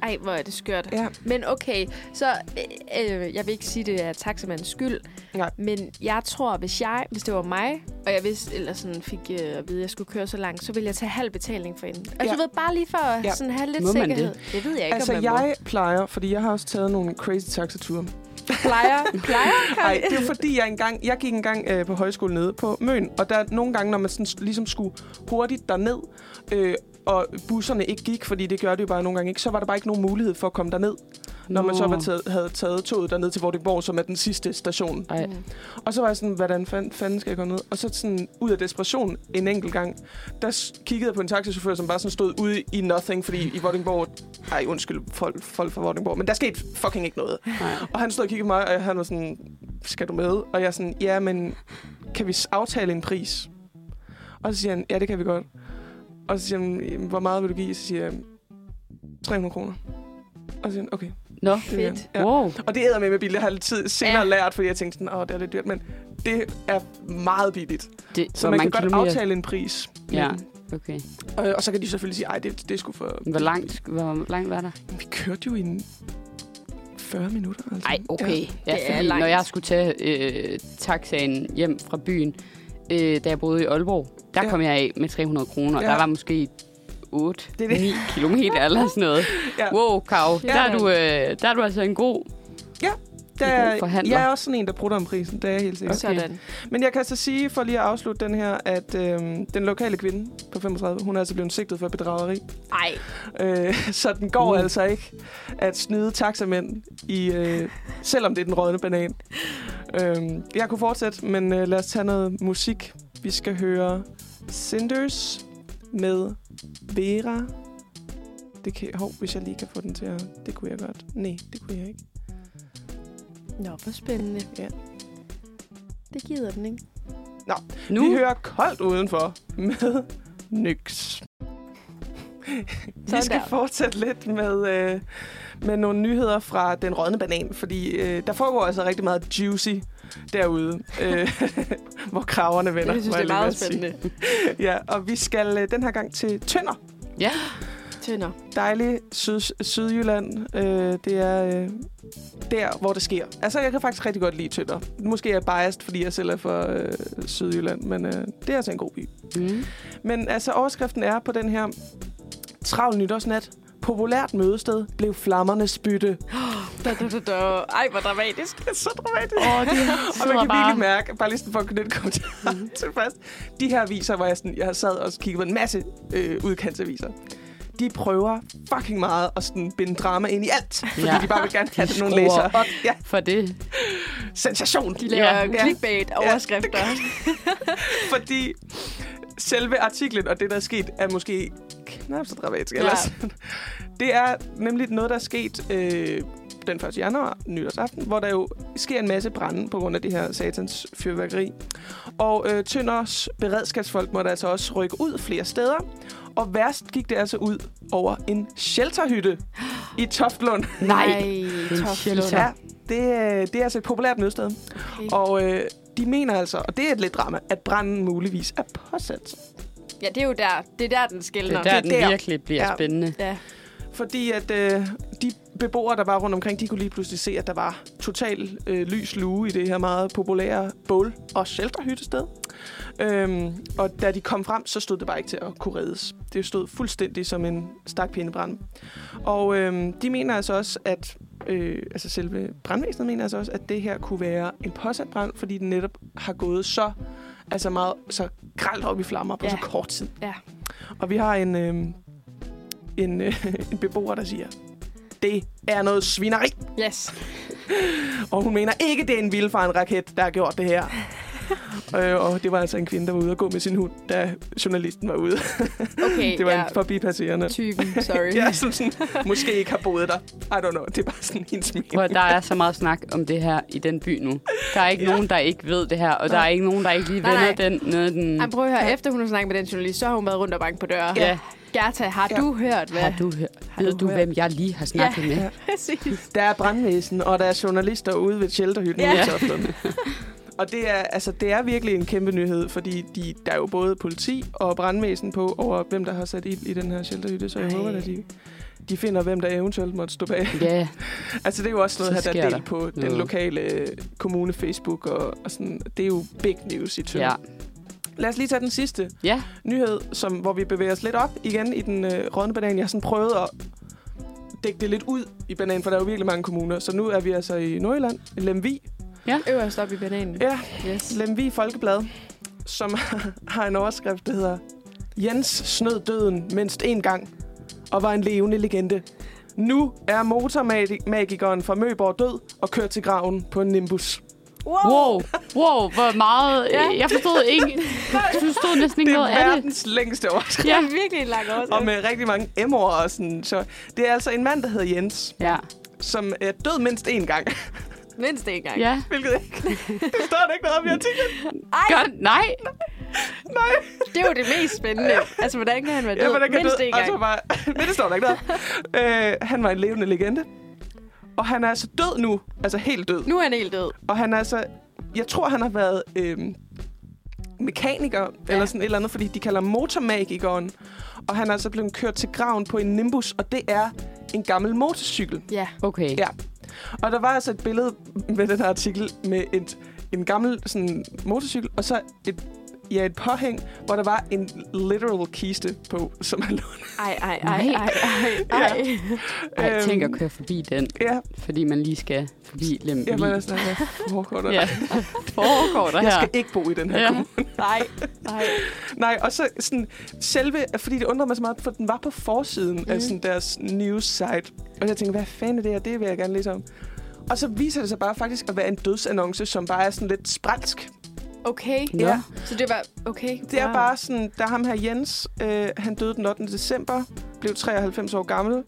Ej, hvor er det skørt. Ja. Men okay, så øh, øh, jeg vil ikke sige, det er taxamandens skyld. Nej. Men jeg tror, hvis jeg, hvis det var mig, og jeg vidste, eller sådan fik øh, at vide, at jeg skulle køre så langt, så ville jeg tage halv betaling for hende. Altså, Ja. du ved, bare lige for at Ja. sådan have lidt Må sikkerhed. Det? det ved jeg ikke, Altså om man jeg plejer, fordi jeg har også taget nogle crazy taxature. må. plejer. plejer [LAUGHS] Nej, det er fordi, jeg engang, jeg gik engang øh, på højskole nede på Møn, og der er nogle gange, når man sådan, ligesom skulle hurtigt derned, øh, og busserne ikke gik, fordi det gør det jo bare nogle gange ikke, så var der bare ikke nogen mulighed for at komme derned, når man så var taget, havde taget toget derned til Vordingborg, som er den sidste station. Ej. Mm. Og så var jeg sådan, hvordan fanden, fanden skal jeg gå ned? Og så sådan, ud af desperation en enkelt gang, der kiggede jeg på en taxichauffør, som bare sådan stod ude i nothing, fordi i Vordingborg... Ej, undskyld folk, folk fra Vordingborg, men der skete fucking ikke noget. Nej. Og han stod og kiggede på mig, og han var sådan, skal du med? Og jeg sådan, ja, men kan vi aftale en pris? Og så siger han, ja, det kan vi godt. Og så siger "Jamen, hvor meget vil du give? Så siger jeg, 300 kroner. Og så siger han, okay. Nå, det vil jeg." Fedt. Ja. wow. Og det æder med med billigt. Jeg har lidt tid senere Ja. ja. lært, fordi jeg tænkte sådan, åh, det er lidt dyrt. Men det er meget billigt. Det, Så man kan godt kilometer? aftale en pris. Ja, Men- okay. Og, og så kan de selvfølgelig sige, ej, det, det er sgu for... Hvor langt, hvor langt var der? Vi kørte jo i en 40 minutter. Altså. Nej, okay. Ja, Det er langt. når jeg skulle tage øh, taxaen hjem fra byen, øh, da jeg boede i Aalborg, der Ja. kom jeg af med 300 kroner. Ja. Der var måske 8, Det det. 9 kilometer eller sådan noget. Ja. Wow, Kav. Ja. Der, er du, øh, der er du altså en god... Der, en god forhandler. jeg er også sådan en, der prutter om prisen. Det er jeg helt sikkert. Okay. Sådan. Men jeg kan så sige, for lige at afslutte den her, at øh, den lokale kvinde på 35, hun er altså blevet sigtet for bedrageri. Ej, Øh, [LAUGHS] så den går Uh. altså ikke at snyde taxamænd, i, øh, selvom det er den rådne banan. Øh, jeg kunne fortsætte, men øh, lad os tage noget musik. Vi skal høre Cinders med Vera. Det kan, hov, hvis jeg lige kan få den til at... Det kunne jeg godt. Nej, det kunne jeg ikke. nå, hvor spændende. Ja. Det gider den, ikke? Nu? Vi hører koldt udenfor med Nyx. Vi skal der. fortsætte lidt med, øh, med nogle nyheder fra den rådne banan, fordi øh, der foregår altså rigtig meget juicy derude, øh, [LAUGHS] hvor kraverne vender. Jeg synes, det er meget spændende. [LAUGHS] Ja, og vi skal øh, den her gang til Tønder. Ja. Tønder. Dejlig syd, Sydjylland. Øh, det er øh, der, hvor det sker. Altså, jeg kan faktisk rigtig godt lide Tønder. Måske er jeg biased, fordi jeg selv er fra øh, Sydjylland, men øh, det er altså en god by. Mm. Men altså, overskriften er på den her travl nytårsnat. Populært mødested blev flammernes bytte. [GASPS] Da, da, da, da. Ej, hvor dramatisk. Det er så dramatisk. Åh, det [LAUGHS] Og man kan bare... virkelig mærke, bare lige for at knytte kommentarer [LAUGHS] til fast. De her aviser, hvor jeg, sådan, jeg sad og kigget på en masse øh, udkantsaviser. De prøver fucking meget at sådan binde drama ind i alt. Fordi Ja. ja. de bare vil gerne [LAUGHS] have De nogle læsere. op. Ja, For det. sensation. De laver Ja. ja. clickbait-overskrifter. Fordi selve artiklen og det, der er sket, er måske knap så dramatisk. Ja. Ellers. [LAUGHS] Det er nemlig noget, der er sket øh, den 1. januar, nytårsaften, hvor der jo sker en masse brænde på grund af det her satans fyrværkeri. Og øh, Tønders beredskabsfolk måtte altså også rykke ud flere steder. Og værst gik det altså ud over en shelterhytte i Toftlund. Nej. shelter. Ja, det, øh, det er altså et populært mødested. Okay. Og øh, de mener altså, og det er et lidt drama, at branden muligvis er påsat. Ja, det er jo der. Det er der, den Det skældner. er der, Det er den der. virkelig bliver Ja. spændende. Ja. Fordi at øh, de beboere, der var rundt omkring, de kunne lige pludselig se, at der var total øh, lys lue i det her meget populære bål- og shelterhyttested. Øhm, og da de kom frem, så stod det bare ikke til at kunne reddes. Det stod fuldstændig som en stak pindebrand. Og øhm, de mener altså også, at øh, altså selve brandvæsenet mener altså også, at det her kunne være en påsat brand, fordi den netop har gået så altså meget så gralt op i flammer på Ja. så kort tid. Ja. Og vi har en, øh, en, øh, [LAUGHS] en beboer, der siger, det er noget svineri. Yes. Og hun mener ikke, det er en vildfaren raket, der har gjort det her. [LAUGHS] øh, og det var altså en kvinde, der var ude og gå med sin hund, da journalisten var ude. [LAUGHS] Okay, det var ja. en forbipasserende. Typen, sorry. [LAUGHS] Ja, som sådan, måske ikke har boet der. I don't know. Det er bare sådan hendes mening. Prøv, at der er så meget snak om det her i den by nu. Der er ikke Ja. nogen, der ikke ved det her, og der er ikke nogen, der ikke lige Nej, vender nej. den. Noget, den Ej, prøv at høre, efter hun har snakket med den journalist, så har hun været rundt og banke på døren. ja. Gerta, har Ja. du hørt, hvad? Har du hørt? Har Ved du du, hørt? hvem jeg lige har snakket med? Ja. Præcis. Der er brandvæsen, og der er journalister ude ved shelterhytten Ja. Og det er, altså, det er virkelig en kæmpe nyhed, fordi de, der er jo både politi og brandvæsen på over, hvem der har sat ild i den her shelterhytte, så jeg Ej. håber, at de, de finder, hvem der eventuelt måtte stå bag. Ja, [LAUGHS] Altså, det er jo også noget, Så her, der er delt på den noget. lokale øh, kommune Facebook, og, og sådan, det er jo big news i Tønder. ja. Lad os lige tage den sidste Ja, nyhed, som, hvor vi bevæger os lidt op igen i den øh, rådne banan. Jeg har sådan prøvet at dække det lidt ud i banan, for der er jo virkelig mange kommuner. Så nu er vi altså i Nordjylland, i Lemvi. Øverst op i bananen. Ja, Yes. Lemvi Folkeblad, som [LAUGHS] har en overskrift, der hedder Jens snød døden mindst én gang og var en levende legende. Nu er motormagikeren fra Møborg død og kørt til graven på en Nimbus. wow, wow, hvor meget... Ja. Ja. Jeg forstod ikke... Jeg forstod næsten ikke Det er noget af det. verdens længste overskrift. Det er virkelig en lang overskrift. Og med rigtig mange M'er og sådan. Så det er altså en mand, der hedder Jens, Ja, som er død mindst én gang. Mindst en gang. ja. Hvilket ikke. Det står der ikke noget om i artiklen. Ej, Godt, nej. Nej. det er jo det mest spændende. Altså, hvordan kan han være død? Ja, kan Mindst en gang. så bare, men det står der ikke noget. øh, Han var en levende legende. Og han er altså død nu. Altså helt død. Nu er han helt død. Og han er altså... Jeg tror, han har været øhm, mekaniker, ja. eller sådan et eller andet, fordi de kalder motormagikeren. Og han er altså blevet kørt til graven på en Nimbus, og det er en gammel motorcykel. Ja. Okay. Ja. Og der var altså et billede med den her artikel med et, en gammel sådan, motorcykel, og så et, ja, et påhæng, hvor der var en literal kiste på, som han lånte. Ej, ej, ej, Nej. ej, ej, ej. Ej, Øhm, tænk at køre forbi den, Ja, fordi man lige skal forbi Lemvig. jeg var sådan, hvad foregår der? Ja, foregår der Jeg her? skal ikke bo i den her Ja. ja. kommune. Nej, nej. Nej, og så sådan, selve, fordi det undrede mig så meget, for den var på forsiden mm. af Mhm. sådan deres news site. Og jeg tænkte, hvad fanden er det her? Det vil jeg gerne læse om. Og så viser det sig bare faktisk at være en dødsannonce, som bare er sådan lidt spralsk. Okay. Nå. Ja. Så det var okay. Det er wow. bare sådan, der er ham her Jens, øh, han døde den 8. december, blev 93 år gammel.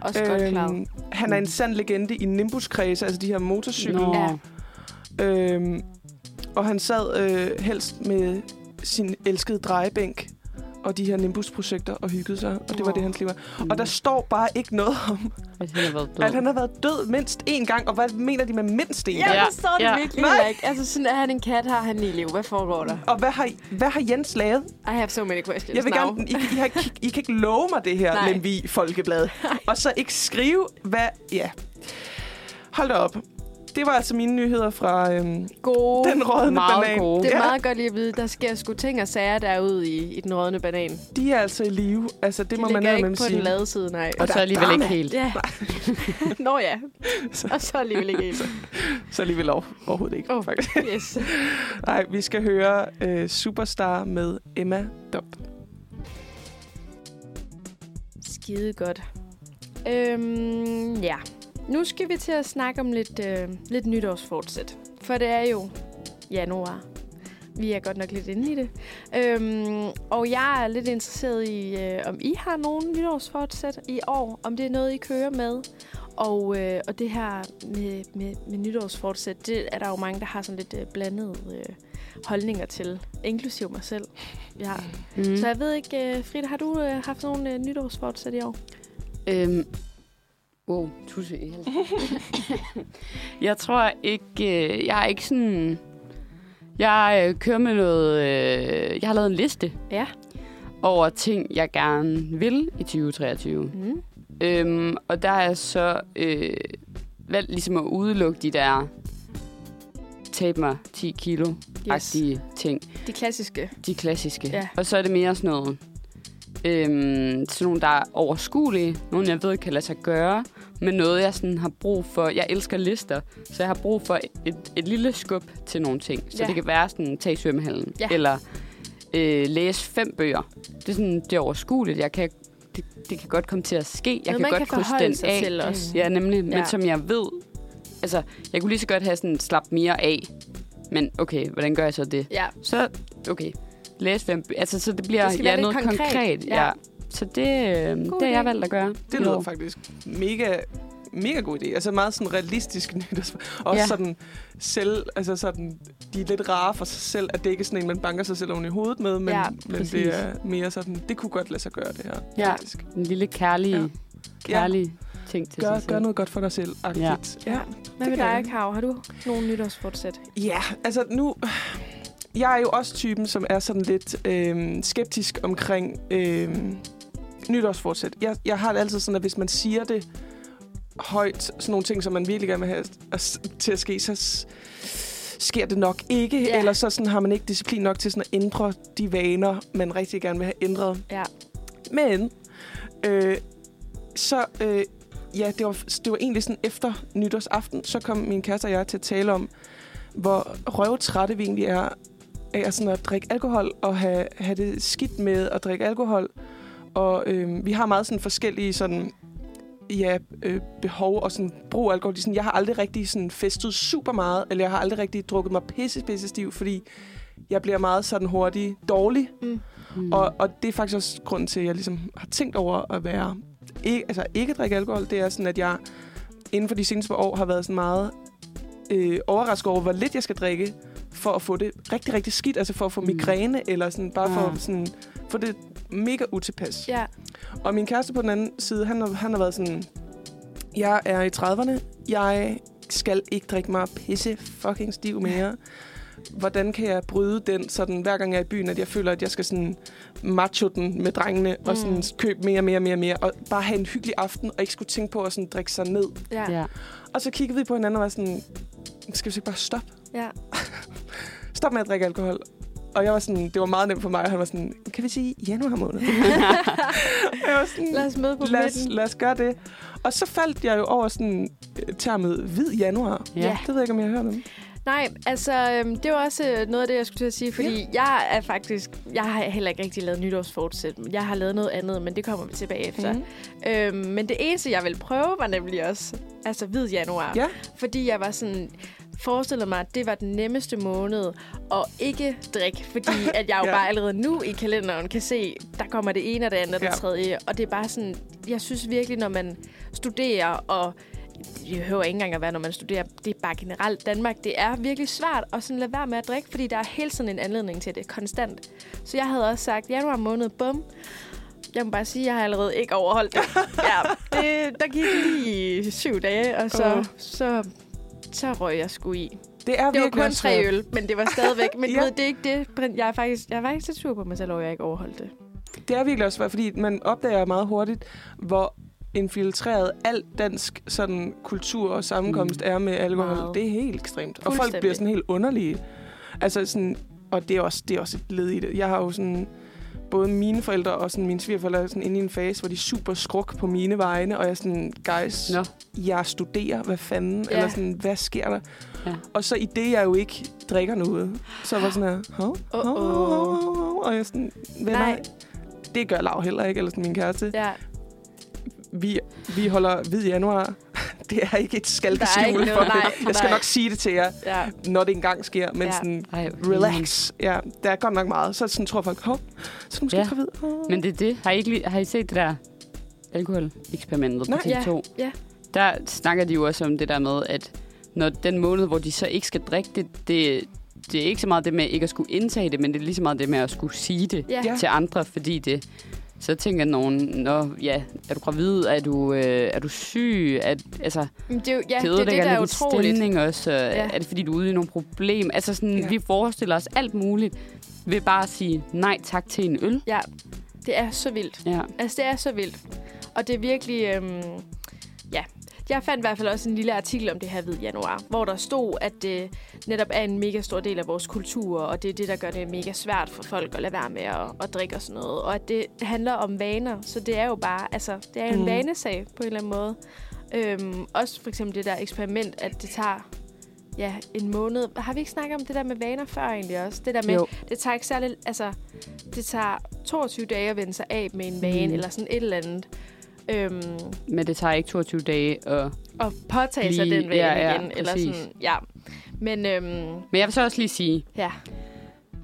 Også godt klar. han er en sand legende i Nimbus-kredse, altså de her motorcykel. Nå. Ja. Øhm, og han sad øh, helst med sin elskede drejebænk og de her Nimbus-projekter og hyggede sig, og det var det, hans liv var. Og der står bare ikke noget om, At han har været død. at han har været død mindst én gang, og hvad mener de med mindst én Ja, gang? Ja. det står det Ja. virkelig Nej. ikke. Altså, sådan er han en kat, har han i liv. Hvad foregår der? Og hvad har, hvad har Jens lavet? I have so many questions Jeg vil now. gerne, I, I, har, I, I kan ikke love mig det her, [LAUGHS] Nej. Lemvi Folkeblad. Og så ikke skrive, hvad... Ja. Hold da op. Det var altså mine nyheder fra øhm, Gode. den rådne meget banan. gode. Det er Ja. meget godt lige at vide, der sker sgu ting og sager derude i, i den rådne banan. De er altså i live. Altså, det De må man ikke med på sige. den lade side, nej. Og så der er alligevel drama. ikke helt. Ja. [LAUGHS] Nå ja. Så- Og så alligevel ikke helt. Så alligevel over, overhovedet ikke, oh. faktisk. [LAUGHS] Yes. Nej, vi skal høre uh, Superstar med Emma Dobb. Skide godt. Øhm, ja. Nu skal vi til at snakke om lidt, øh, lidt nytårsfortsæt. For det er jo januar. Vi er godt nok lidt inde i det. Øhm, og jeg er lidt interesseret i, øh, om I har nogen nytårsfortsæt i år. Om det er noget, I kører med. Og, øh, og det her med, med, med nytårsfortsæt, det er der jo mange, der har sådan lidt øh, blandede øh, holdninger til. Inklusiv mig selv. Ja. Mm. Så jeg ved ikke, øh, Frida, har du øh, haft nogle øh, nytårsfortsæt i år? Øhm, wow, tusse [LAUGHS] jeg tror ikke, øh, jeg er ikke sådan... Jeg øh, kører med noget... Øh, jeg har lavet en liste Ja. over ting, jeg gerne vil i 2023. Mm. Øhm, og der er så øh, valgt ligesom at udelukke de der tabe mig 10 kilo agtige ting. De klassiske. De klassiske. Ja. Og så er det mere sådan noget... Øhm, sådan nogle, der er overskuelige. Nogle, jeg ved kan lade sig gøre. Men noget, jeg sådan har brug for... Jeg elsker lister, så jeg har brug for et, et lille skub til nogle ting. Så Ja. det kan være sådan, tag i svømmehallen. Ja. Eller øh, læse fem bøger. Det er sådan, det er overskueligt. Jeg kan, det, det kan godt komme til at ske. Jeg Noget, kan godt kan krydse den sig af. til også. Ja, nemlig. Men Ja. som jeg ved... Altså, jeg kunne lige så godt have sådan slap mere af Men okay, hvordan gør jeg så det? Ja, Så, okay, læs fem bøger. Altså, så det bliver Det ja, noget konkret. konkret. Ja. Ja. Så det, øh, det har jeg valgt at gøre. Det lyder faktisk mega, mega god idé. Altså meget sådan realistisk [LAUGHS] nytårsforsæt. Også Ja. ja. sådan selv, altså sådan, de er lidt rare for sig selv, at det ikke er sådan en, man banker sig selv oven i hovedet med, men, Ja, men præcis. det er mere sådan, det kunne godt lade sig gøre det her. Ja. Faktisk. En lille kærlig, Ja. kærlig ting til Gør, sig selv. gør noget godt for dig selv. Ja. Ja. Ja. ja. Hvad Det med dig. Kav? Har du nogle nytårsfortsæt? Ja, altså nu... Jeg er jo også typen, som er sådan lidt øh, skeptisk omkring øh, nytårsfortsæt. Jeg, jeg har det altid sådan, at hvis man siger det højt, sådan nogle ting, som man virkelig gerne vil have at, til at ske, så sker det nok ikke. Ja. Eller så sådan, har man ikke disciplin nok til sådan at ændre de vaner, man rigtig gerne vil have ændret. Ja. Men øh, så... Øh, ja, det var, det var egentlig sådan efter nytårsaften, så kom min kæreste og jeg til at tale om, hvor røvtrætte vi egentlig er af sådan at drikke alkohol og have, have det skidt med at drikke alkohol. Og øh, vi har meget sådan forskellige sådan, ja, øh, behov og sådan brug af alkohol. Det Sådan, jeg har aldrig rigtig sådan festet super meget, eller jeg har aldrig rigtig drukket mig pisse, pisse stiv, fordi jeg bliver meget sådan hurtigt dårlig. Mm. Mm. Og, og det er faktisk også grunden til, at jeg ligesom har tænkt over at være... Ikke, altså ikke at drikke alkohol, det er sådan, at jeg inden for de seneste par år har været sådan meget øh, overrasket over, hvor lidt jeg skal drikke, for at få det rigtig, rigtig skidt. Altså for at få Mm. migræne, eller sådan bare for at sådan, få det mega utilpas. Ja. Og min kæreste på den anden side, han har, han har været sådan... Jeg er i 30'erne. Jeg skal ikke drikke mig pisse fucking stiv mere. Hvordan kan jeg bryde den, sådan, hver gang jeg er i byen, at jeg føler, at jeg skal sådan macho den med drengene, mm. og sådan Mm. købe mere, mere, mere, mere, og bare have en hyggelig aften, og ikke skulle tænke på at sådan drikke sig ned. Ja. Ja. Og så kiggede vi på hinanden og var sådan, skal vi så ikke bare stoppe? Ja. [LAUGHS] Stop med at drikke alkohol. Og jeg var sådan, det var meget nemt for mig, og han var sådan, kan vi sige januar måned? [LAUGHS] jeg var sådan, Lad os møde på lad os, midten. lad os gøre det. Og så faldt jeg jo over sådan øh, termet hvid januar. Ja. Det ved jeg ikke, om jeg har hørt om. Nej, altså, øhm, det var også øh, noget af det, jeg skulle til at sige, fordi ja. jeg er faktisk, jeg har heller ikke rigtig lavet nytårsfortsæt. Jeg har lavet noget andet, men det kommer vi tilbage efter. Mm. Øhm, men det eneste, jeg vil prøve, var nemlig også, altså hvid januar. Ja. Fordi jeg var sådan, forestillede mig, at det var den nemmeste måned at ikke drikke, fordi [LAUGHS] at jeg jo Ja. bare allerede nu i kalenderen kan se, der kommer det ene og det andet og det Ja. tredje. Og det er bare sådan, jeg synes virkelig, når man studerer, og det behøver ikke engang at være, når man studerer, det er bare generelt Danmark, det er virkelig svært at sådan lade være med at drikke, fordi der er hele tiden en anledning til det, konstant. Så jeg havde også sagt, januar måned, bum, jeg må bare sige, at jeg har allerede ikke overholdt det. [LAUGHS] ja, det, der gik lige syv dage, og så, Åh. så, så røg jeg sgu i. Det er Det var virkelig kun tre øl, men det var stadigvæk. Men [LAUGHS] Ja. ved, det er ikke det. Jeg er faktisk, jeg er faktisk lidt sur på mig selv over, at jeg ikke overholdt det. Det er virkelig også svært, fordi man opdager meget hurtigt, hvor infiltreret al dansk sådan, kultur og sammenkomst er med alkohol. Meget. Det er helt ekstremt. Og folk bliver sådan helt underlige. Altså sådan, og det er, også, det er også et led i det. Jeg har jo sådan, både mine forældre og sådan, mine svigerforældre er sådan inde i en fase, hvor de er super skruk på mine vegne, og jeg er sådan, guys, Nå. jeg studerer, hvad fanden, Ja. eller sådan, hvad sker der? Ja. Og så i det, jeg jo ikke drikker noget, så var sådan her, hov, hov, og jeg sådan, venner, Nej. det gør Lav heller ikke, eller sådan min kæreste. Ja. Vi, vi holder hvid januar. [LAUGHS] Det er ikke et skalkeskjul for det. nej, Jeg skal nej. nok sige det til jer, ja. når det engang sker, men Ja. sådan, Ej, relax. Ja, der er godt nok meget. Så sådan tror folk, hov, så er du måske Ja. gravid. Oh. Men det er det. Har I, ikke, lige- har I set det der alkohol-eksperimentet på Nej. Ja, TV2? ja. Der snakker de jo også om det der med, at når den måned, hvor de så ikke skal drikke det, det, det er ikke så meget det med ikke at skulle indtage det, men det er lige så meget det med at skulle sige det. Ja. til andre, fordi det... Så tænker nogen, Nå, ja, er du gravid? Er du, øh, er du syg? Er, altså, det er jo, ja, det det, det, der er utroligt. stemning også. Ja. Er det, fordi du er ude i nogle problemer? Altså, sådan, Ja. vi forestiller os alt muligt ved bare at sige nej tak til en øl. Ja, det er så vildt. Ja. Altså, det er så vildt. Og det er virkelig... Øhm, jeg fandt i hvert fald også en lille artikel om det her ved januar, hvor der stod, at det netop er en mega stor del af vores kultur, og det er det, der gør det mega svært for folk at lade være med at, at drikke og sådan noget. Og at det handler om vaner, så det er jo bare, altså, det er en Mm. vanesag på en eller anden måde. Øhm, også for eksempel det der eksperiment, at det tager ja, en måned. Har vi ikke snakket om det der med vaner før egentlig også? Det der med, Jo. det tager ikke særlig, altså, det tager 22 dage at vende sig af med en vane, mm. eller sådan et eller andet. Øhm, Men det tager ikke 22 dage at at påtage sig Blive- den vane ja, ja, igen. Eller præcis. sådan, ja. Men øhm, Men jeg vil så også lige sige, ja,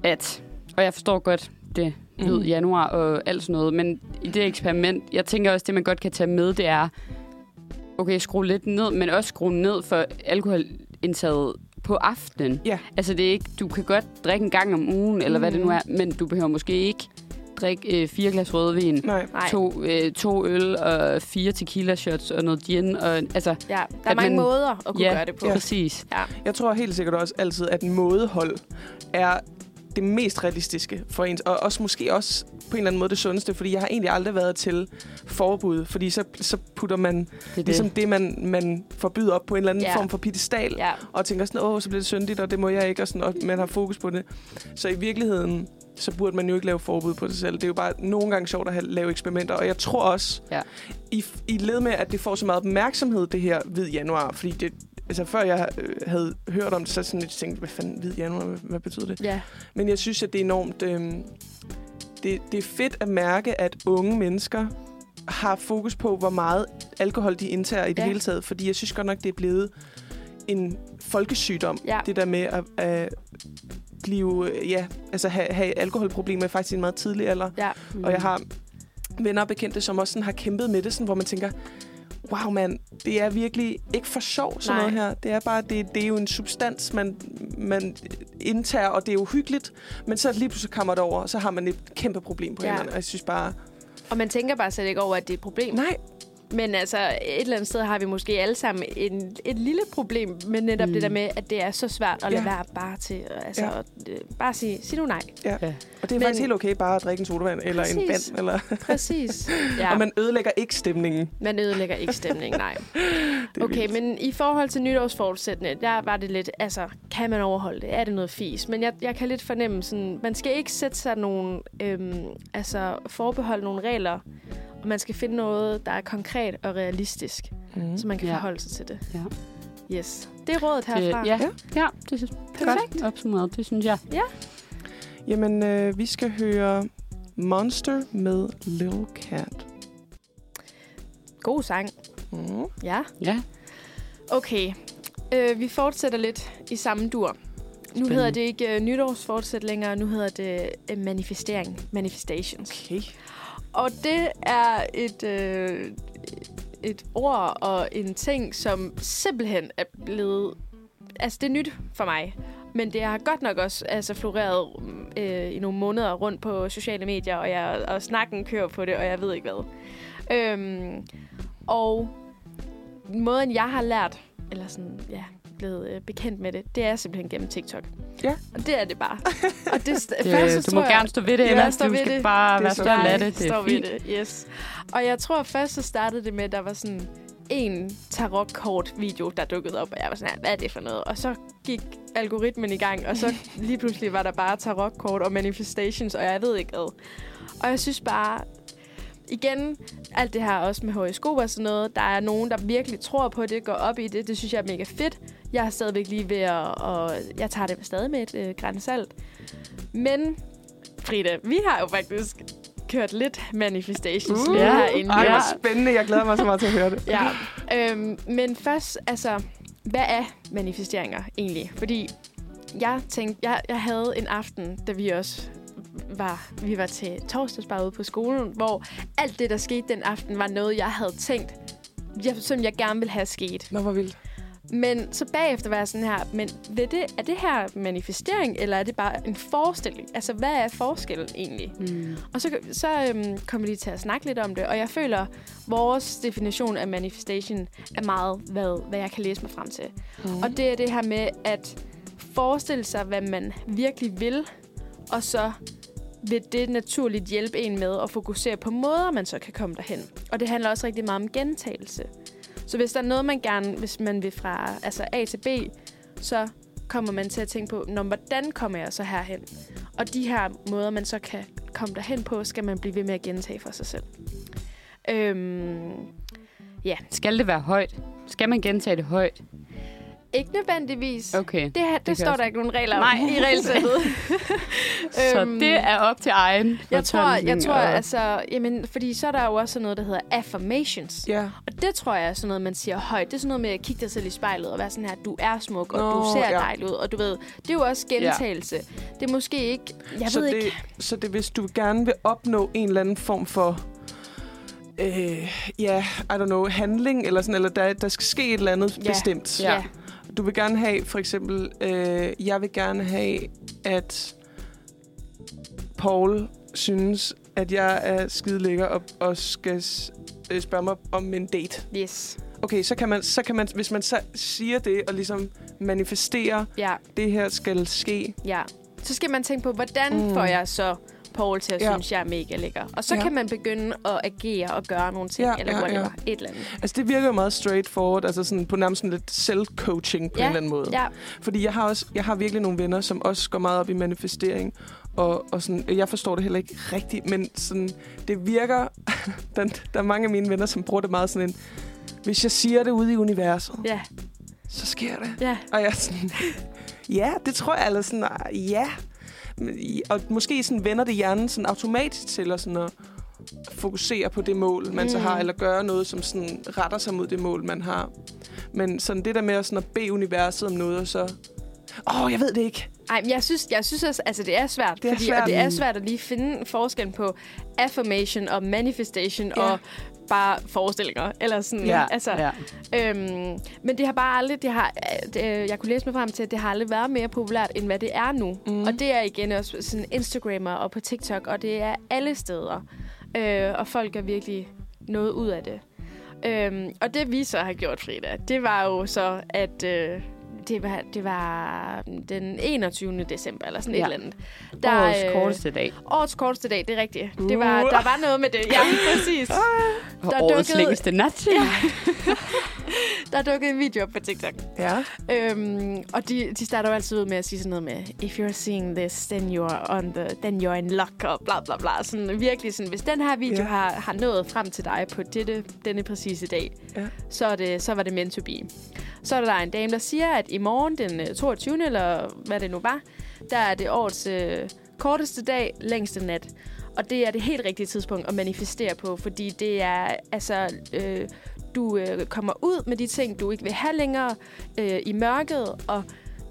at, og jeg forstår godt det ved Mhm. januar og alt sådan noget, men i det eksperiment, jeg tænker også, det man godt kan tage med, det er, okay, skrue lidt ned, men også skrue ned for alkoholindtaget på aftenen. Ja. Altså det er ikke, du kan godt drikke en gang om ugen, eller hvad det nu Mhm. er, men du behøver måske ikke drikke øh, fire glas rødvin, Nej. to, øh, to øl og fire tequila shots og noget gin. Og, altså, Ja, der er mange man- måder at kunne ja, gøre det på. ja. præcis. Jeg tror helt sikkert også altid, at mådehold er det mest realistiske for ens, og også måske også på en eller anden måde det sundeste, fordi jeg har egentlig aldrig været til forbud, fordi så, så putter man Det er det. ligesom det, man, man forbyder op på en eller anden Ja. form for pedestal, Ja, og tænker sådan, åh, så bliver det syndigt, og det må jeg ikke, og, sådan, og man har fokus på det. Så i virkeligheden, så burde man jo ikke lave forbud på sig selv. Det er jo bare nogle gange sjovt at lave eksperimenter, og jeg tror også, Ja. i, i led med, at det får så meget opmærksomhed, det her hvid januar, fordi det, altså før jeg øh, havde hørt om det, så sådan, jeg tænkte, hvad fanden hvid januar, hvad, hvad betyder det? ja, Men jeg synes, at det er enormt... Øh, det, det er fedt at mærke, at unge mennesker har fokus på, hvor meget alkohol de indtager i det Ja. hele taget. Fordi jeg synes godt nok, det er blevet en folkesygdom. Ja. Det der med at, at blive, øh, ja, altså have, have alkoholproblemer faktisk i en meget tidlig alder. ja. Mm. Og jeg har venner og bekendte, som også sådan har kæmpet med det, sådan, hvor man tænker, wow mand, det er virkelig ikke for sjov sådan Nej. noget her. Det er bare, det, det er jo en substans, man, man indtager, og det er uhyggeligt. Men så lige pludselig kommer det over, og så har man et kæmpe problem på Ja. ja. hænderne. Og jeg synes bare, Og man tænker bare slet ikke over, at det er et problem. nej, Men altså, et eller andet sted har vi måske alle sammen en, et lille problem med netop Mm. mm. det der med, at det er så svært at lade Ja. være bare til. Altså, Ja. ja. at, øh, bare sige, sig nu nej. og det er Men- faktisk helt okay bare at drikke en sodavand, eller en vand, eller, Præcis. ja. [LAUGHS] Ja, og man ødelægger ikke stemningen. man ødelægger ikke stemningen, nej. [LAUGHS] Okay, vildt. men i forhold til nytårsforsættende, der var det lidt, altså, kan man overholde det? Er det noget fis? Men jeg, jeg kan lidt fornemme sådan, man skal ikke sætte sig nogle, øhm, altså forbeholde nogle regler, man skal finde noget, der er konkret og realistisk, Mm. så man kan Ja. ja. forholde sig til det. Ja. Yes. Det er rådet herfra. Det, ja, Ja. ja, det er Perfekt. godt opsummeret, det synes jeg. Jamen, øh, vi skal høre Monster med Lil Cat. God sang. Mm. Ja. Ja, Okay. Øh, vi fortsætter lidt i samme dur. Nu Spændende. hedder det ikke uh, nytårsfortsæt længere, nu hedder det uh, manifestering. Manifestations. Okay. Og det er et, øh, et ord og en ting, som simpelthen er blevet... Altså, det er nyt for mig. Men det har godt nok også altså, floreret øh, i nogle måneder rundt på sociale medier, og, jeg, og snakken kører på det, og jeg ved ikke hvad. Øhm, og måden, jeg har lært, eller sådan, ja, blevet øh, bekendt med det, det er simpelthen gennem TikTok. Ja. Og det er det bare. [LAUGHS] Og det, det, først, så du må jeg- gerne stå ved det, står du skal det. bare Det være stolt af det. Det står er ved fint. det, yes. Og jeg tror først, så startede det med, at der var sådan en tarotkort-video, der dukkede op, og jeg var sådan, "Ja, hvad er det for noget? Og så gik algoritmen i gang, og så [LAUGHS] lige pludselig var der bare tarotkort og manifestations, og jeg ved ikke hvad. Og jeg synes bare, igen, alt det her også med horoskop og sådan noget, der er nogen, der virkelig tror på det, går op i det, det synes jeg er mega fedt. Jeg er stadigvæk lige ved at, og jeg tager det stadig med et øh, græns salt. Men, Frida, vi har jo faktisk kørt lidt manifestations Uh, uh, herinde. Ej, hvor spændende. Jeg glæder mig så meget til at høre det. [LAUGHS] Ja, øhm, men først, altså, hvad er manifesteringer egentlig? Fordi jeg tænkte, jeg, jeg havde en aften, da vi også var, vi var til torsdagsbar ude på skolen, hvor alt det, der skete den aften, var noget, jeg havde tænkt, jeg, som jeg gerne ville have sket. Nå, hvor vildt. Men så bagefter var jeg sådan her, men ved det, er det her manifestering, eller er det bare en forestilling? Altså, hvad er forskellen egentlig? Mm. Og så, så øhm, kom vi lige til at snakke lidt om det, og jeg føler, vores definition af manifestation er meget, hvad, hvad jeg kan læse mig frem til. Mm. Og det er det her med at forestille sig, hvad man virkelig vil, og så vil det naturligt hjælpe en med at fokusere på måder, man så kan komme derhen. Og det handler også rigtig meget om gentagelse. Så hvis der er noget, man gerne, hvis man vil fra altså A til B, så kommer man til at tænke på, Nå, hvordan kommer jeg så herhen? Og de her måder, man så kan komme derhen på, skal man blive ved med at gentage for sig selv. Øhm, Skal det være højt? Skal man gentage det højt? Ikke nødvendigvis. Okay. Det, her, det, det står også- der ikke nogen regler om Nej. i regelsættet. [LAUGHS] [LAUGHS] Så det er op til egen Jeg tror, jeg tror og- altså, jamen, fordi så er der jo også noget, der hedder affirmations. Ja. Og Og det tror jeg er sådan noget, man siger højt. Det er sådan noget med at kigge dig selv i spejlet og være sådan her, du er smuk, og Nå, du ser ja. dejlig ud. Og du ved, det er jo også gentagelse. Det er måske ikke... Jeg så ved det, ikke... Så det, hvis du gerne vil opnå en eller anden form for øh, ja, I don't know, handling, eller sådan, eller der, der skal ske et eller andet Ja. bestemt. Ja. Du vil gerne have, for eksempel, øh, jeg vil gerne have, at Paul synes, at jeg er skide lækker og, og skal øh, spørge mig om en date. Yes. Okay, så kan man, så kan man hvis man så siger det og ligesom manifesterer, Ja, det her skal ske. ja. Så skal man tænke på, hvordan mm. får jeg så Paul til at Ja. synes, jeg er mega lækker. Og så Ja. kan man begynde at agere og gøre nogle ting, Ja, eller ja, whatever. ja. Et eller andet. Altså, det virker meget straightforward, altså sådan på nærmest sådan lidt self-coaching på Ja, en eller anden måde. Ja, Fordi jeg har, også, jeg har virkelig nogle venner, som også går meget op i manifestering. Og, og sådan, jeg forstår det heller ikke rigtigt, men sådan, det virker... [LAUGHS] der, der er mange af mine venner, som bruger det meget sådan en... Hvis jeg siger det ude i universet, ja, så sker det. ja. Og jeg er sådan... [LAUGHS] ja, det tror jeg. Eller sådan, "Ah, ja. Og måske sådan vender det hjernen sådan automatisk til at, sådan at fokusere på det mål, man mm. så Mm. har, eller gøre noget, som sådan retter sig mod det mål, man har. Men sådan det der med at, sådan at bede universet om noget, og så... Åh, oh, jeg ved det ikke. Ej, men jeg synes, jeg synes også, altså det er svært. Det er fordi, svært. Og det er svært at lige finde forskellen på affirmation og manifestation Ja. og bare forestillinger. Eller sådan, Ja, altså, ja. Øhm, men det har bare aldrig, det har, øh, det, øh, jeg kunne læse mig frem til, at det har aldrig været mere populært, end hvad det er nu. Mm. Og det er igen også sådan Instagrammer og på TikTok, og det er alle steder. Øh, og folk er virkelig noget ud af det. Øhm, og det vi så har gjort, Frida, det var jo så, at øh, det, var, det var den 21. december, eller sådan Ja. et eller andet. Årets øh, korteste dag. Årets korteste dag, det er rigtigt. Det var, der var noget med det. Ja, [LAUGHS] præcis. Der årets dukkede- længste nat. Ja. [LAUGHS] Der dukkede en video op på TikTok. Ja. Øhm, og de, de starter jo altid ud med at sige sådan noget med, if you're seeing this, then you're, on the, then you're in luck, og bla bla bla. Sådan virkelig sådan, hvis den her video Ja. har, har nået frem til dig på dette, denne præcise dag, Ja. så, er det, så var det meant to be. Så er der en dame, der siger, at i morgen, den øh, 22. eller hvad det nu var, der er det årets øh, korteste dag, længste nat. Og det er det helt rigtige tidspunkt at manifestere på, fordi det er, altså, øh, du øh, kommer ud med de ting, du ikke vil have længere øh, i mørket, og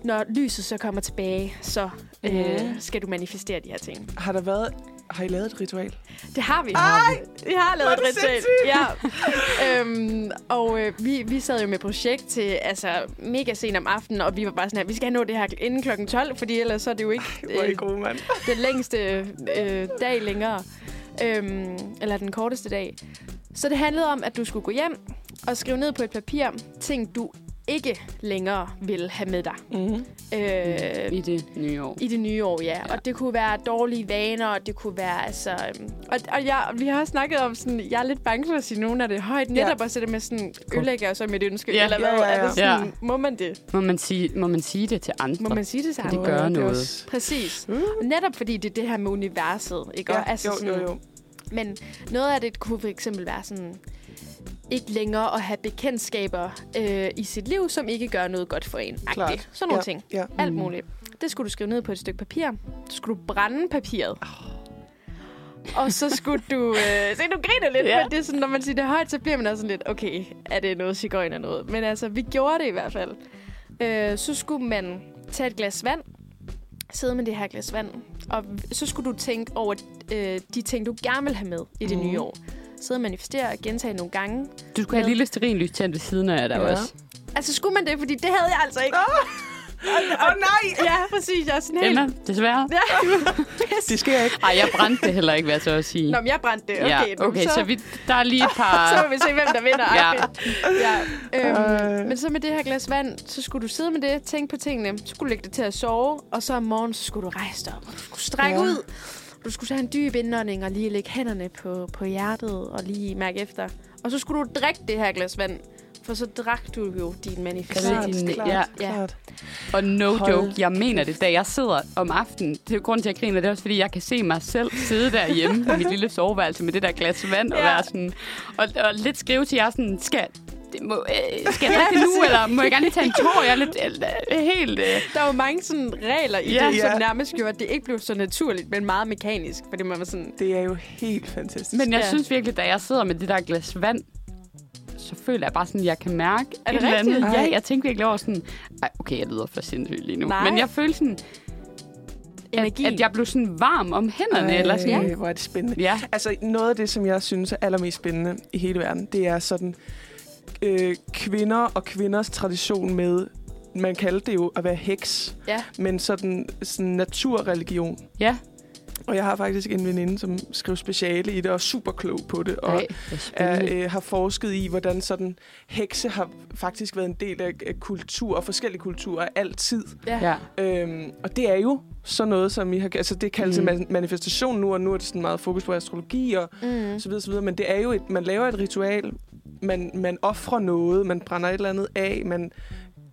når lyset så kommer tilbage, så øh, Mhm. skal du manifestere de her ting. Har der været... Har I lavet et ritual? Det har vi. Ej! Vi har lavet et ritual. sindssygt! Ja. øhm, og øh, vi, vi sad jo med projekt til altså, mega sent om aftenen, og vi var bare sådan her, vi skal nå det her inden klokken 12, fordi ellers så er det jo ikke Hvor er I øh, gode, mand. den længste øh, dag længere. Øhm, eller den korteste dag. Så det handlede om, at du skulle gå hjem og skrive ned på et papir ting, du ikke længere vil have med dig. Mm-hmm. Øh, I det nye år. i det nye år, ja. ja. Og det kunne være dårlige vaner, og det kunne være, altså... øhm, Og, og jeg, vi har også snakket om sådan, jeg er lidt bange for at sige nogen af det højt. Netop også det med sådan, ødelægger jeg så mit ønske, Ja. eller hvad? Ja, ja, ja. Er det sådan, Ja. Må man det? Må man sige, må man sige det til andre? Må man sige det Kan sammen? de gøre noget? Præcis. Mm. Netop fordi det er det her med universet, ikke? Ja, Og altså jo, sådan, jo, jo. Men noget af det kunne for eksempel være sådan, ikke længere at have bekendtskaber øh, i sit liv, som ikke gør noget godt for en. Klart. Agtigt. Sådan nogle ja, ting. Ja. Alt Mm. muligt. Det skulle du skrive ned på et stykke papir. Så skulle du brænde papiret. Og så skulle du... Øh, se, du griner lidt, Ja. men det er sådan, når man siger det højt, så bliver man også sådan lidt, okay, er det noget cigøjn eller noget? Men altså, vi gjorde det i hvert fald. Øh, så skulle man tage et glas vand, sidde med det her glas vand, og så skulle du tænke over øh, de ting, du gerne vil have med i det Mhm. nye år. Sidde og manifestere og gentage nogle gange. Du skulle have et lille sterinlys tændt ved siden af dig Ja. også. Altså, skulle man det? Fordi det havde jeg altså ikke. Åh, oh, nej! Ja, præcis. Jeg er sådan helt... Emma, desværre. Ja, [LAUGHS] Det sker ikke. Ej, jeg brændte det heller ikke, vil jeg så også sige. Nå, men jeg brændte det. Okay, ja, okay så, vi, der er lige et par... [LAUGHS] så må vi se, hvem der vinder. Ja. ja. Øhm, Øh. Men så med det her glas vand, så skulle du sidde med det, tænke på tingene, så skulle du lægge det til at sove, og så om morgenen, så skulle du rejse dig op, og du skulle strække Ja. ud. Du skulle tage en dyb indånding og lige lægge hænderne på, på hjertet og lige mærke efter. Og så skulle du drikke det her glas vand, for så drak du jo din Klart, manifestering. din- klart, ja. klart. Og no Hold. joke, jeg mener det, da jeg sidder om aftenen. Det er grunden til, at jeg griner, det er også, fordi jeg kan se mig selv sidde derhjemme i mit lille soveværelse med det der glas vand og Ja. være sådan... Og, og lidt skrive til jer sådan, skal, det må, øh, skal jeg drikke det nu, [LAUGHS] eller må jeg gerne lige tage en tår? Jeg er lidt øh, helt... Øh, Der var mange sådan regler i Ja. det, som Ja. nærmest gjorde, at det ikke blev så naturligt, men meget mekanisk. Fordi man var sådan, Det er jo helt fantastisk. men jeg Ja. synes virkelig, da jeg sidder med det der glas vand, så føler jeg bare sådan, at jeg kan mærke Er det et eller andet. Ja, jeg tænkte virkelig over sådan, ej, okay, jeg lyder for sindssygt lige nu. Nej. Men jeg følte sådan, Energi. at, at jeg blev sådan varm om hænderne. Ej, eller sådan. hvor er det spændende. Ja. Altså, noget af det, som jeg synes er allermest spændende i hele verden, det er sådan øh, kvinder og kvinders tradition med, man kalder det jo at være heks, Ja. men sådan, sådan naturreligion. Ja. Og jeg har faktisk en veninde, som skriver speciale i det, og er super klog på det, og Ej, er, øh, har forsket i, hvordan sådan hekse har faktisk været en del af, af kultur, og forskellige kulturer altid. Ja. Ja. Øhm, og det er jo sådan noget, som I har... Altså, det kaldes Mm. mm. en manifestation nu, og nu er det sådan meget fokus på astrologi og Mm. så videre, så videre. Men det er jo et... Man laver et ritual, man, man offrer noget, man brænder et eller andet af, man,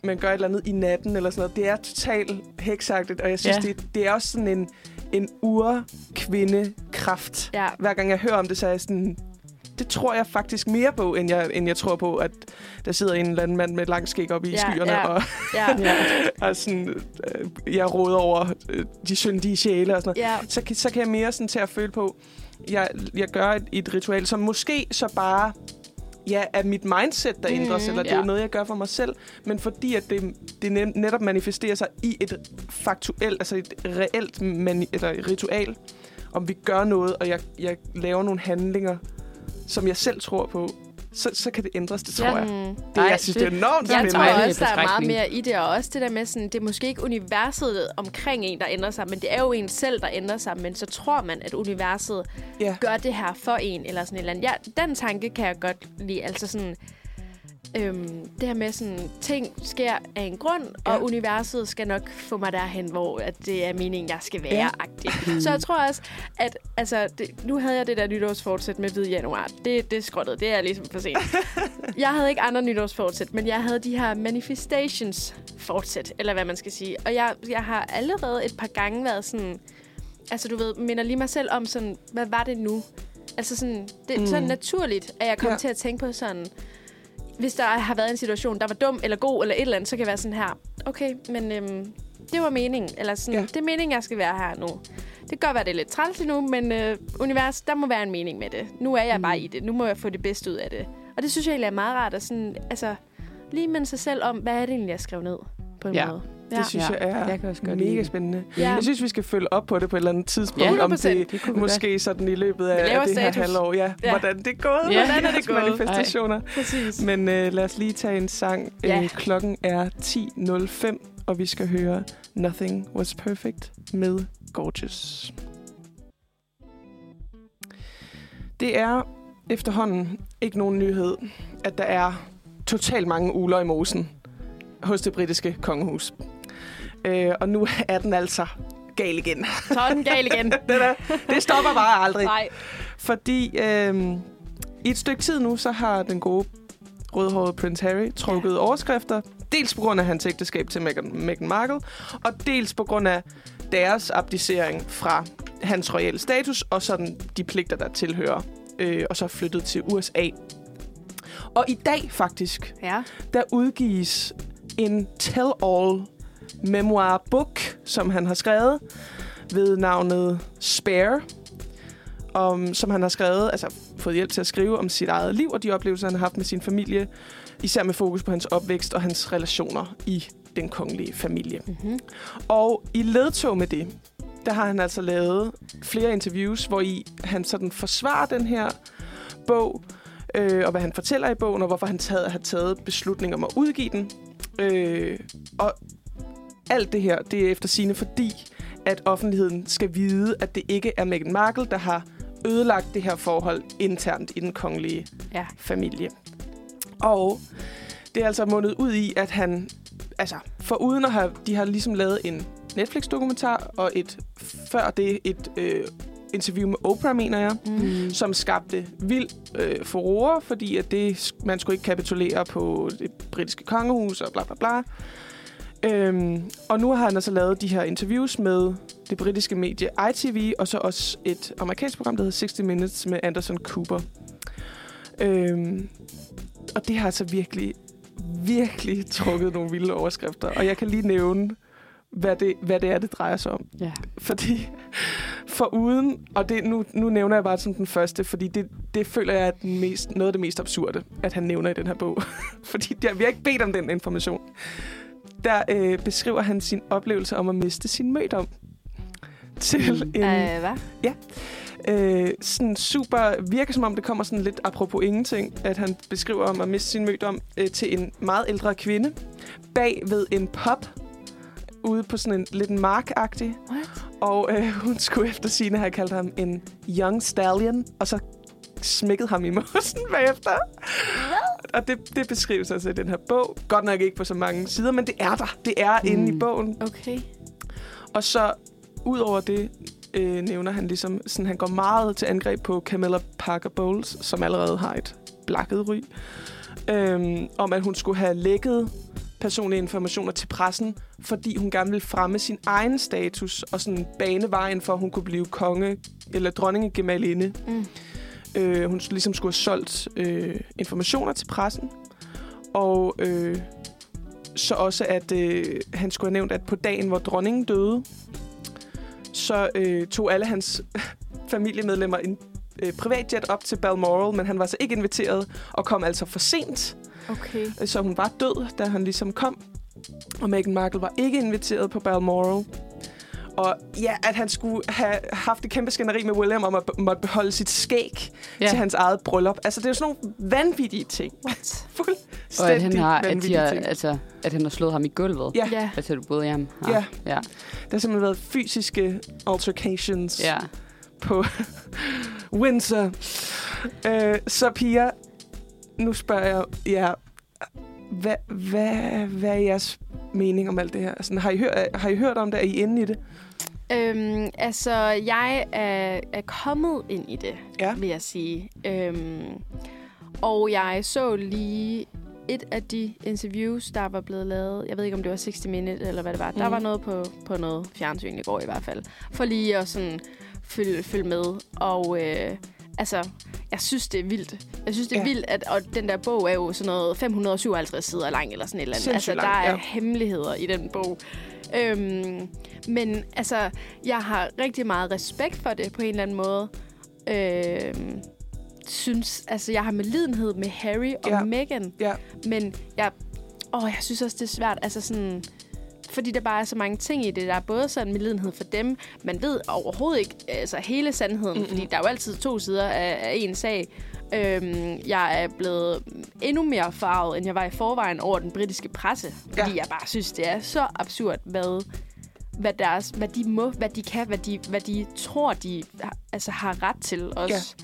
man gør et eller andet i natten eller sådan noget. Det er totalt heksagtigt, og jeg synes, Ja. det, det er også sådan en, en ur-kvinde-kraft. Ja. Hver gang jeg hører om det, så er jeg sådan... Det tror jeg faktisk mere på, end jeg, end jeg tror på, at der sidder en eller anden mand med et langt skæg op i Ja, skyerne, ja. og Ja. Ja. [LAUGHS] og sådan, øh, jeg råder over øh, de syndige sjæle og sådan noget. ja. Så, så kan jeg mere sådan til at føle på, jeg, jeg gør et, et ritual, som måske så bare ja, er mit mindset, der Mhm. ændres, eller det Ja. er noget, jeg gør for mig selv, men fordi at det, det net- netop manifesterer sig i et faktuelt, altså et reelt mani- eller ritual, om vi gør noget, og jeg, jeg laver nogle handlinger, som jeg selv tror på, så, så kan det ændres, det tror Ja. jeg. Det, Ej, jeg synes, det, det- er enormt Jeg tror også, der er meget mere i det, og også det der med sådan, det er måske ikke universet omkring en, der ændrer sig, men det er jo en selv, der ændrer sig, men så tror man, at universet Ja. gør det her for en, eller sådan et eller andet. Ja, den tanke kan jeg godt lide, altså sådan, øhm, det her med sådan, ting sker af en grund, ja. Og universet skal nok få mig derhen, hvor at det er meningen, jeg skal være, Ja. Så jeg tror også, at altså, det, nu havde jeg det der nytårsfortsæt med hvid januar. Det, det er skrottet, det er ligesom for sent. [LAUGHS] jeg havde ikke andre nytårsfortsæt, men jeg havde de her manifestations fortsæt, eller hvad man skal sige. Og jeg, jeg har allerede et par gange været sådan, altså du ved, minder lige mig selv om sådan, hvad var det nu? Altså sådan, det er Mm. sådan naturligt, at jeg kom Ja. til at tænke på sådan, hvis der har været en situation, der var dum eller god eller et eller andet, så kan jeg være sådan her, okay, men øhm, det var meningen, eller sådan, Ja. det er meningen, jeg skal være her nu. Det kan godt være, det er lidt træls nu, men øh, univers, der må være en mening med det. Nu er jeg bare Mm. i det. Nu må jeg få det bedste ud af det. Og det synes jeg egentlig er meget rart, at sådan, altså, lige minde sig selv om, hvad er det egentlig, jeg skrev ned på en Ja. måde. Det synes Ja. jeg er Jeg kan også godt mega spændende. Ja. Jeg synes, vi skal følge op på det på et eller andet tidspunkt. Ja, om 100%. det, Det måske sådan i løbet af, det her status. halvår. Ja, Ja. hvordan det er gået. Ja. med Hvordan er det gået? manifestationer. Præcis. Men øh, lad os lige tage en sang. Ja. Øh, klokken er 10.05, og vi skal høre Nothing Was Perfect med Gorgeous. Det er efterhånden ikke nogen nyhed, at der er totalt mange uler i mosen hos det britiske kongehus. Øh, og nu er den altså gal igen. Så er den gal igen. [LAUGHS] det, der, det stopper bare aldrig. Nej. Fordi øh, i et stykke tid nu, så har den gode rødhårede prins Harry trukket ja. overskrifter. Dels på grund af hans ægteskab til Meghan, Meghan Markle, og dels på grund af deres abdicering fra hans royale status, og sådan de pligter, der tilhører, øh, og så flyttet til USA. Og i dag faktisk, Ja. der udgives en tell-all memoir book, som han har skrevet ved navnet Spare, om, som han har skrevet, altså fået hjælp til at skrive om sit eget liv og de oplevelser, han har haft med sin familie, især med fokus på hans opvækst og hans relationer i den kongelige familie. Mm-hmm. Og i ledtog med det, der har han altså lavet flere interviews, hvor i han sådan forsvarer den her bog, øh, og hvad han fortæller i bogen, og hvorfor han taget, har taget beslutning om at udgive den. Øh, og alt det her, det er efter sine fordi, at offentligheden skal vide, at det ikke er Meghan Markle, der har ødelagt det her forhold internt i den kongelige Ja. familie. Og det er altså mundet ud i, at han, altså for uden at have, de har ligesom lavet en Netflix-dokumentar, og et før det et øh, interview med Oprah, mener jeg, Mm. som skabte vild øh, furore, fordi at det, man skulle ikke kapitulere på det britiske kongehus og bla bla bla. Øhm, og nu har han altså lavet de her interviews med det britiske medie ITV, og så også et amerikansk program, der hedder 60 Minutes med Anderson Cooper. Øhm, og det har altså virkelig, virkelig trukket nogle vilde overskrifter. Og jeg kan lige nævne, hvad det, hvad det er, det drejer sig om. Ja. Fordi for uden, og det, nu, nu nævner jeg bare som den første, fordi det, det føler jeg er den mest, noget af det mest absurde, at han nævner i den her bog. [LAUGHS] fordi der, vi har ikke bedt om den information. Der øh, beskriver han sin oplevelse om at miste sin mødom til Mm. en Øh, hvad? øh, sådan super, virker som om det kommer sådan lidt apropos ingenting, at han beskriver om at miste sin mødom øh, til en meget ældre kvinde bag ved en pop ude på sådan en lidt en markagtig. What? Og øh, hun skulle efter sine have kaldt ham en young stallion, og så smækket ham i mosen bagefter. Og det, det beskrives altså i den her bog. Godt nok ikke på så mange sider, men det er der. Det er mm. inde i bogen. Okay. Og så ud over det øh, nævner han ligesom, sådan, han går meget til angreb på Camilla Parker Bowles, som allerede har et blakket ry, øhm, om at hun skulle have lækket personlige informationer til pressen, fordi hun gerne ville fremme sin egen status og sådan bane vejen for, at hun kunne blive konge eller dronningegemalerinde. Mm. Øh, hun ligesom skulle have solgt øh, informationer til pressen. Og øh, så også, at øh, han skulle have nævnt, at på dagen, hvor dronningen døde, så øh, tog alle hans [LAUGHS] familiemedlemmer en øh, privatjet op til Balmoral, men han var så ikke inviteret og kom altså for sent. Okay. Så hun var død, da han ligesom kom. Og Meghan Markle var ikke inviteret på Balmoral. Og ja, at han skulle have haft et kæmpe skænderi med William om at måtte beholde sit skæg ja. Til hans eget bryllup. Altså, det er jo sådan nogle vanvittige ting. What? Fuldstændig [LAUGHS] Og at han har, at, de har, ting. altså, at han har slået ham i gulvet. Ja. Ja. Altså, du William har. Ja. ja. Der har simpelthen været fysiske altercations ja. på [LAUGHS] Windsor. Øh, så Pia, nu spørger jeg jer, hvad, hvad, hvad er jeres mening om alt det her? Altså, har, I hørt, har I hørt om det? Er I inde i det? Øhm, altså, jeg er, er kommet ind i det, Ja. vil jeg sige. Øhm, og jeg så lige et af de interviews, der var blevet lavet. Jeg ved ikke, om det var 60 Minutes eller hvad det var. Mm. Der Mhm. var noget på, på noget fjernsyn i går i hvert fald. For lige at sådan følge, følge med. Og øh, altså, jeg synes, det er vildt. Jeg synes, det er Ja. vildt, at og den der bog er jo sådan noget 557 sider lang eller sådan et eller andet. Sindssygt Altså, lang, der er ja. hemmeligheder i den bog. Øhm, men altså, jeg har rigtig meget respekt for det på en eller anden måde. Øhm, synes, altså, jeg har med lidenhed med Harry og ja. Meghan, Ja. men jeg, åh, jeg synes også, det er svært. Altså sådan, fordi der bare er så mange ting i det. Der er både sådan medlidenhed for dem. Man ved overhovedet ikke altså, hele sandheden, mm-hmm. fordi der er jo altid to sider af, af en sag. Øhm, jeg er blevet endnu mere farvet, end jeg var i forvejen over den britiske presse. Fordi Ja. jeg bare synes, det er så absurd, hvad, hvad, deres, hvad de må, hvad de kan, hvad de, hvad de tror, de har- altså, har ret til også.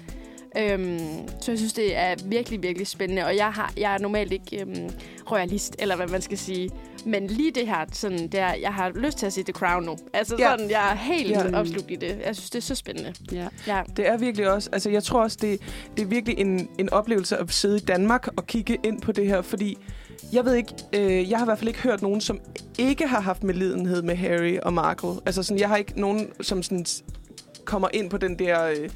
Ja. Øhm, så jeg synes, det er virkelig, virkelig spændende. Og jeg, har, jeg er normalt ikke øhm, royalist, eller hvad man skal sige. Men lige det her, sådan der, jeg har lyst til at se The Crown nu. Altså Ja. sådan, jeg er helt Ja. opslugt i det. Jeg synes, det er så spændende. ja. Ja. Det er virkelig også, altså jeg tror også, det, det er virkelig en, en oplevelse at sidde i Danmark og kigge ind på det her, fordi jeg ved ikke, øh, jeg har i hvert fald ikke hørt nogen, som ikke har haft medlidenhed med Harry og Markle. Altså sådan, jeg har ikke nogen, som sådan kommer ind på den der, øh,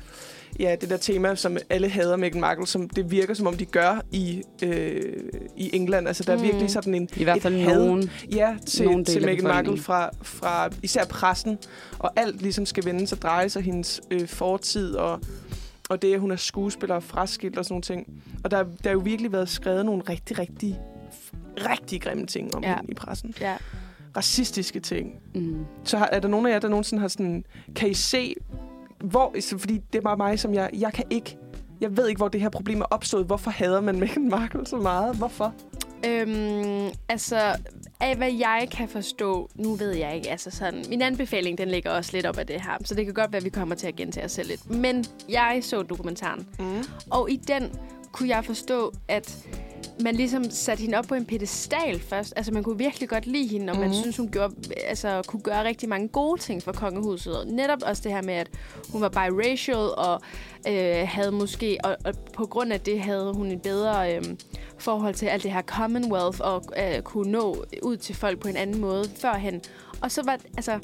ja, det der tema, som alle hader Meghan Markle, som det virker, som om de gør i, øh, i England. Altså der er Mm. virkelig sådan en, I hvert fald had. nogen. Ja, til, Nogle til af Meghan Markle fra, fra især pressen. Og alt ligesom skal vende sig, dreje sig hendes øh, fortid og, og det, at hun er skuespiller og fraskilt og sådan nogle ting. Og der, der er jo virkelig været skrevet nogle rigtig, rigtig, rigtig grimme ting om. Ja. hende i pressen. ja. Racistiske ting. Mm. Så har, er der nogen af jer, der nogensinde har sådan... Kan I se, hvor... Fordi det er bare mig, som jeg... Jeg kan ikke... Jeg ved ikke, hvor det her problem er opstået. Hvorfor hader man Meghan Markle så meget? Hvorfor? Øhm, altså, af hvad jeg kan forstå, nu ved jeg ikke, altså sådan, min anbefaling, den ligger også lidt op af det her, så det kan godt være, at vi kommer til at gentage os selv lidt. Men jeg så dokumentaren, Mm. og i den kunne jeg forstå, at man ligesom satte hende op på en pedestal først. Altså, man kunne virkelig godt lide hende, og mm-hmm. man Mhm. synes, hun gjorde, altså, kunne gøre rigtig mange gode ting for kongehuset. Og netop også det her med, at hun var biracial, og øh, havde måske, og, og på grund af det havde hun en bedre øh, forhold til alt det her Commonwealth, og øh, kunne nå ud til folk på en anden måde førhen. Og så var, altså,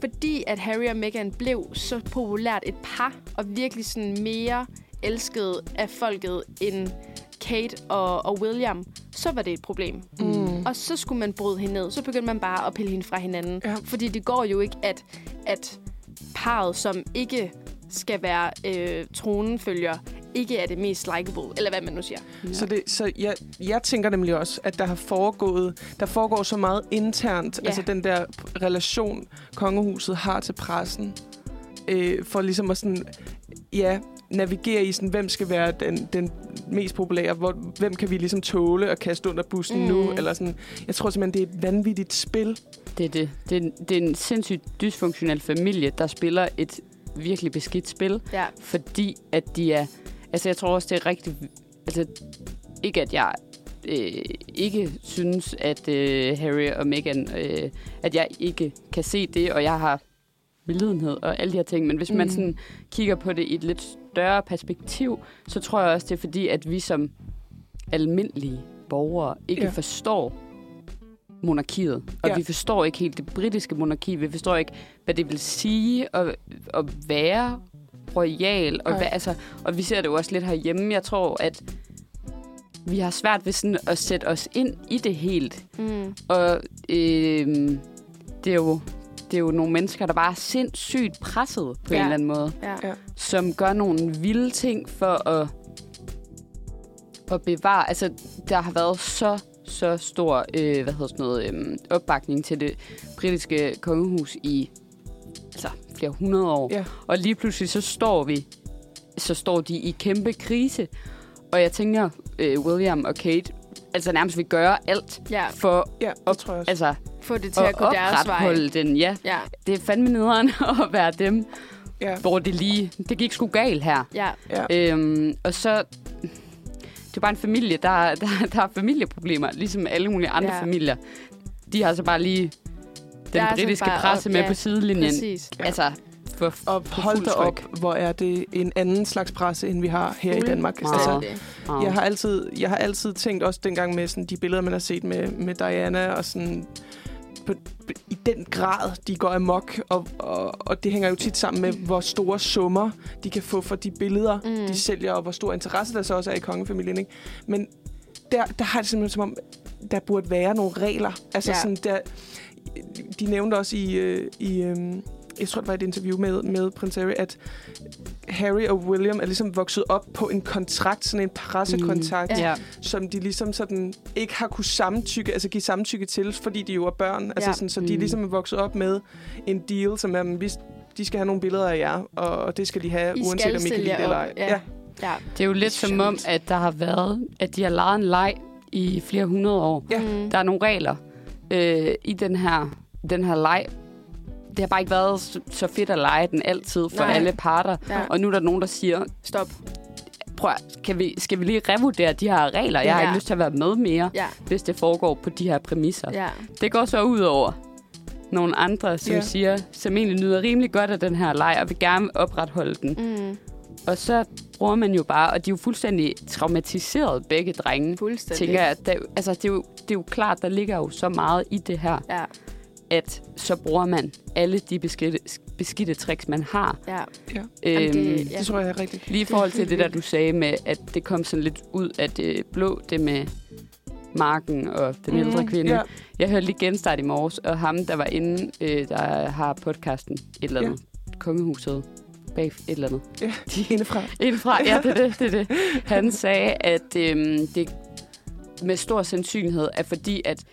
fordi at Harry og Meghan blev så populært et par, og virkelig sådan mere elsket af folket end Kate og, og William, så var det et problem. Mm. Og så skulle man bryde hende ned. Så begyndte man bare at pille hende fra hinanden. Ja. Fordi det går jo ikke, at, at parret, som ikke skal være øh, tronenfølger, ikke er det mest likable, eller hvad man nu siger. Ja. Så, det, så jeg, jeg tænker nemlig også, at der har foregået, der foregår så meget internt, Ja. altså den der relation, kongehuset har til pressen, øh, for ligesom at sådan, ja, navigere i sådan, hvem skal være den, den mest populære, hvor, hvem kan vi ligesom tåle at kaste under bussen mm. nu, eller sådan. Jeg tror simpelthen, det er et vanvittigt spil. Det er det. Det er, det er en sindssygt dysfunktionel familie, der spiller et virkelig beskidt spil, Ja. fordi at de er... Altså, jeg tror også, det er rigtig... Altså, ikke at jeg øh, ikke synes, at øh, Harry og Meghan... Øh, at jeg ikke kan se det, og jeg har medlidenhed og alle de her ting. Men hvis mm. man sådan kigger på det i et lidt større perspektiv, så tror jeg også, det er fordi, at vi som almindelige borgere ikke Ja. forstår monarkiet. Og Ja. vi forstår ikke helt det britiske monarki. Vi forstår ikke, hvad det vil sige at, at være royal. Og, hvad, altså, og vi ser det jo også lidt herhjemme. Jeg tror, at vi har svært ved sådan at sætte os ind i det helt. Mm. Og øh, det, er jo, det er jo nogle mennesker, der bare er sindssygt presset på ja. En eller anden måde. Ja. Ja. Som gør nogle vilde ting for at, at bevare... Altså, der har været så, så stor øh, hvad hedder sådan noget, øh, opbakning til det britiske kongehus i altså, flere hundrede år. Ja. Og lige pludselig så står vi, så står de i kæmpe krise. Og jeg tænker, øh, William og Kate altså nærmest vil gøre alt ja. for Ja, det tror jeg også. altså, Få det til at at gå deres vej. den. Ja, Ja. det er fandme nederen [LAUGHS] at være dem, Ja. hvor det lige, det gik sgu galt her. Ja. Ja. Øhm, og så, det er bare en familie, der, [LAUGHS] der, der har familieproblemer, ligesom alle mulige andre Ja. familier. De har så bare lige den britiske bare presse op- med ja, på sidelinjen. Præcis. Ja. Altså, for, Og hold da op, hvor er det en anden slags presse, end vi har her i Danmark. Meget. Altså. Wow. Jeg har altid, jeg har altid tænkt også dengang med sådan, de billeder, man har set med, med Diana, og sådan, på, i den grad, de går amok, og, og, og det hænger jo tit sammen med, hvor store summer de kan få for de billeder, Mm. mm. de sælger, og hvor stor interesse der så også er i kongefamilien. Ikke? Men der, der har det simpelthen som om, der burde være nogle regler. Altså Ja. sådan der, de nævnte også i, øh, i øh, jeg tror, det var et interview med, med prins Harry, at Harry og William er ligesom vokset op på en kontrakt, sådan en pressekontrakt, Mm. Ja. som de ligesom sådan ikke har kunne samtykke, altså give samtykke til, fordi de jo er børn. Altså Ja. sådan, så de Mm. ligesom er vokset op med en deal, som er, "Men vi, de skal have nogle billeder af jer, og det skal de have, I uanset om I kan lide det eller ej. Ja. Ja. Det er jo lidt som om, at der har været, at de har lejet en leg i flere hundrede år. Ja. Mm. Der er nogle regler øh, i den her, den her leg. Det har bare ikke været så, så fedt at lege den altid for Nej. alle parter. Ja. Og nu er der nogen, der siger, Stop. prøv, at- skal vi, skal vi lige revurdere de her regler? Jeg har Ja. ikke lyst til at være med mere, Ja. hvis det foregår på de her præmisser. Ja. Det går så ud over nogle andre, som Ja. siger, som egentlig nyder rimelig godt af den her leg, og vil gerne opretholde den. Mm. Og så bruger man jo bare, og de er jo fuldstændig traumatiseret, begge drenge. Fuldstændig. Tænker jeg, der, altså, det, er jo, det er jo klart, der ligger jo så meget i det her, Ja. At så bruger man alle de beskidte, beskidte tricks, man har. Ja. Øhm, Jamen, det- Ja. Det tror jeg er rigtigt. Lige i forhold til det der, du sagde med, at det kom sådan lidt ud af det blå, det med marken og den mm, ældre kvinde. Ja. Jeg hørte lige genstart i morges, og ham, der var inde, øh, der har podcasten et eller andet, ja. kongehuset bag et eller andet. Ja, De, indefra. indfra, ja, det er det, det er det. [LAUGHS] Han sagde, at øhm, det med stor sandsynlighed er fordi, at,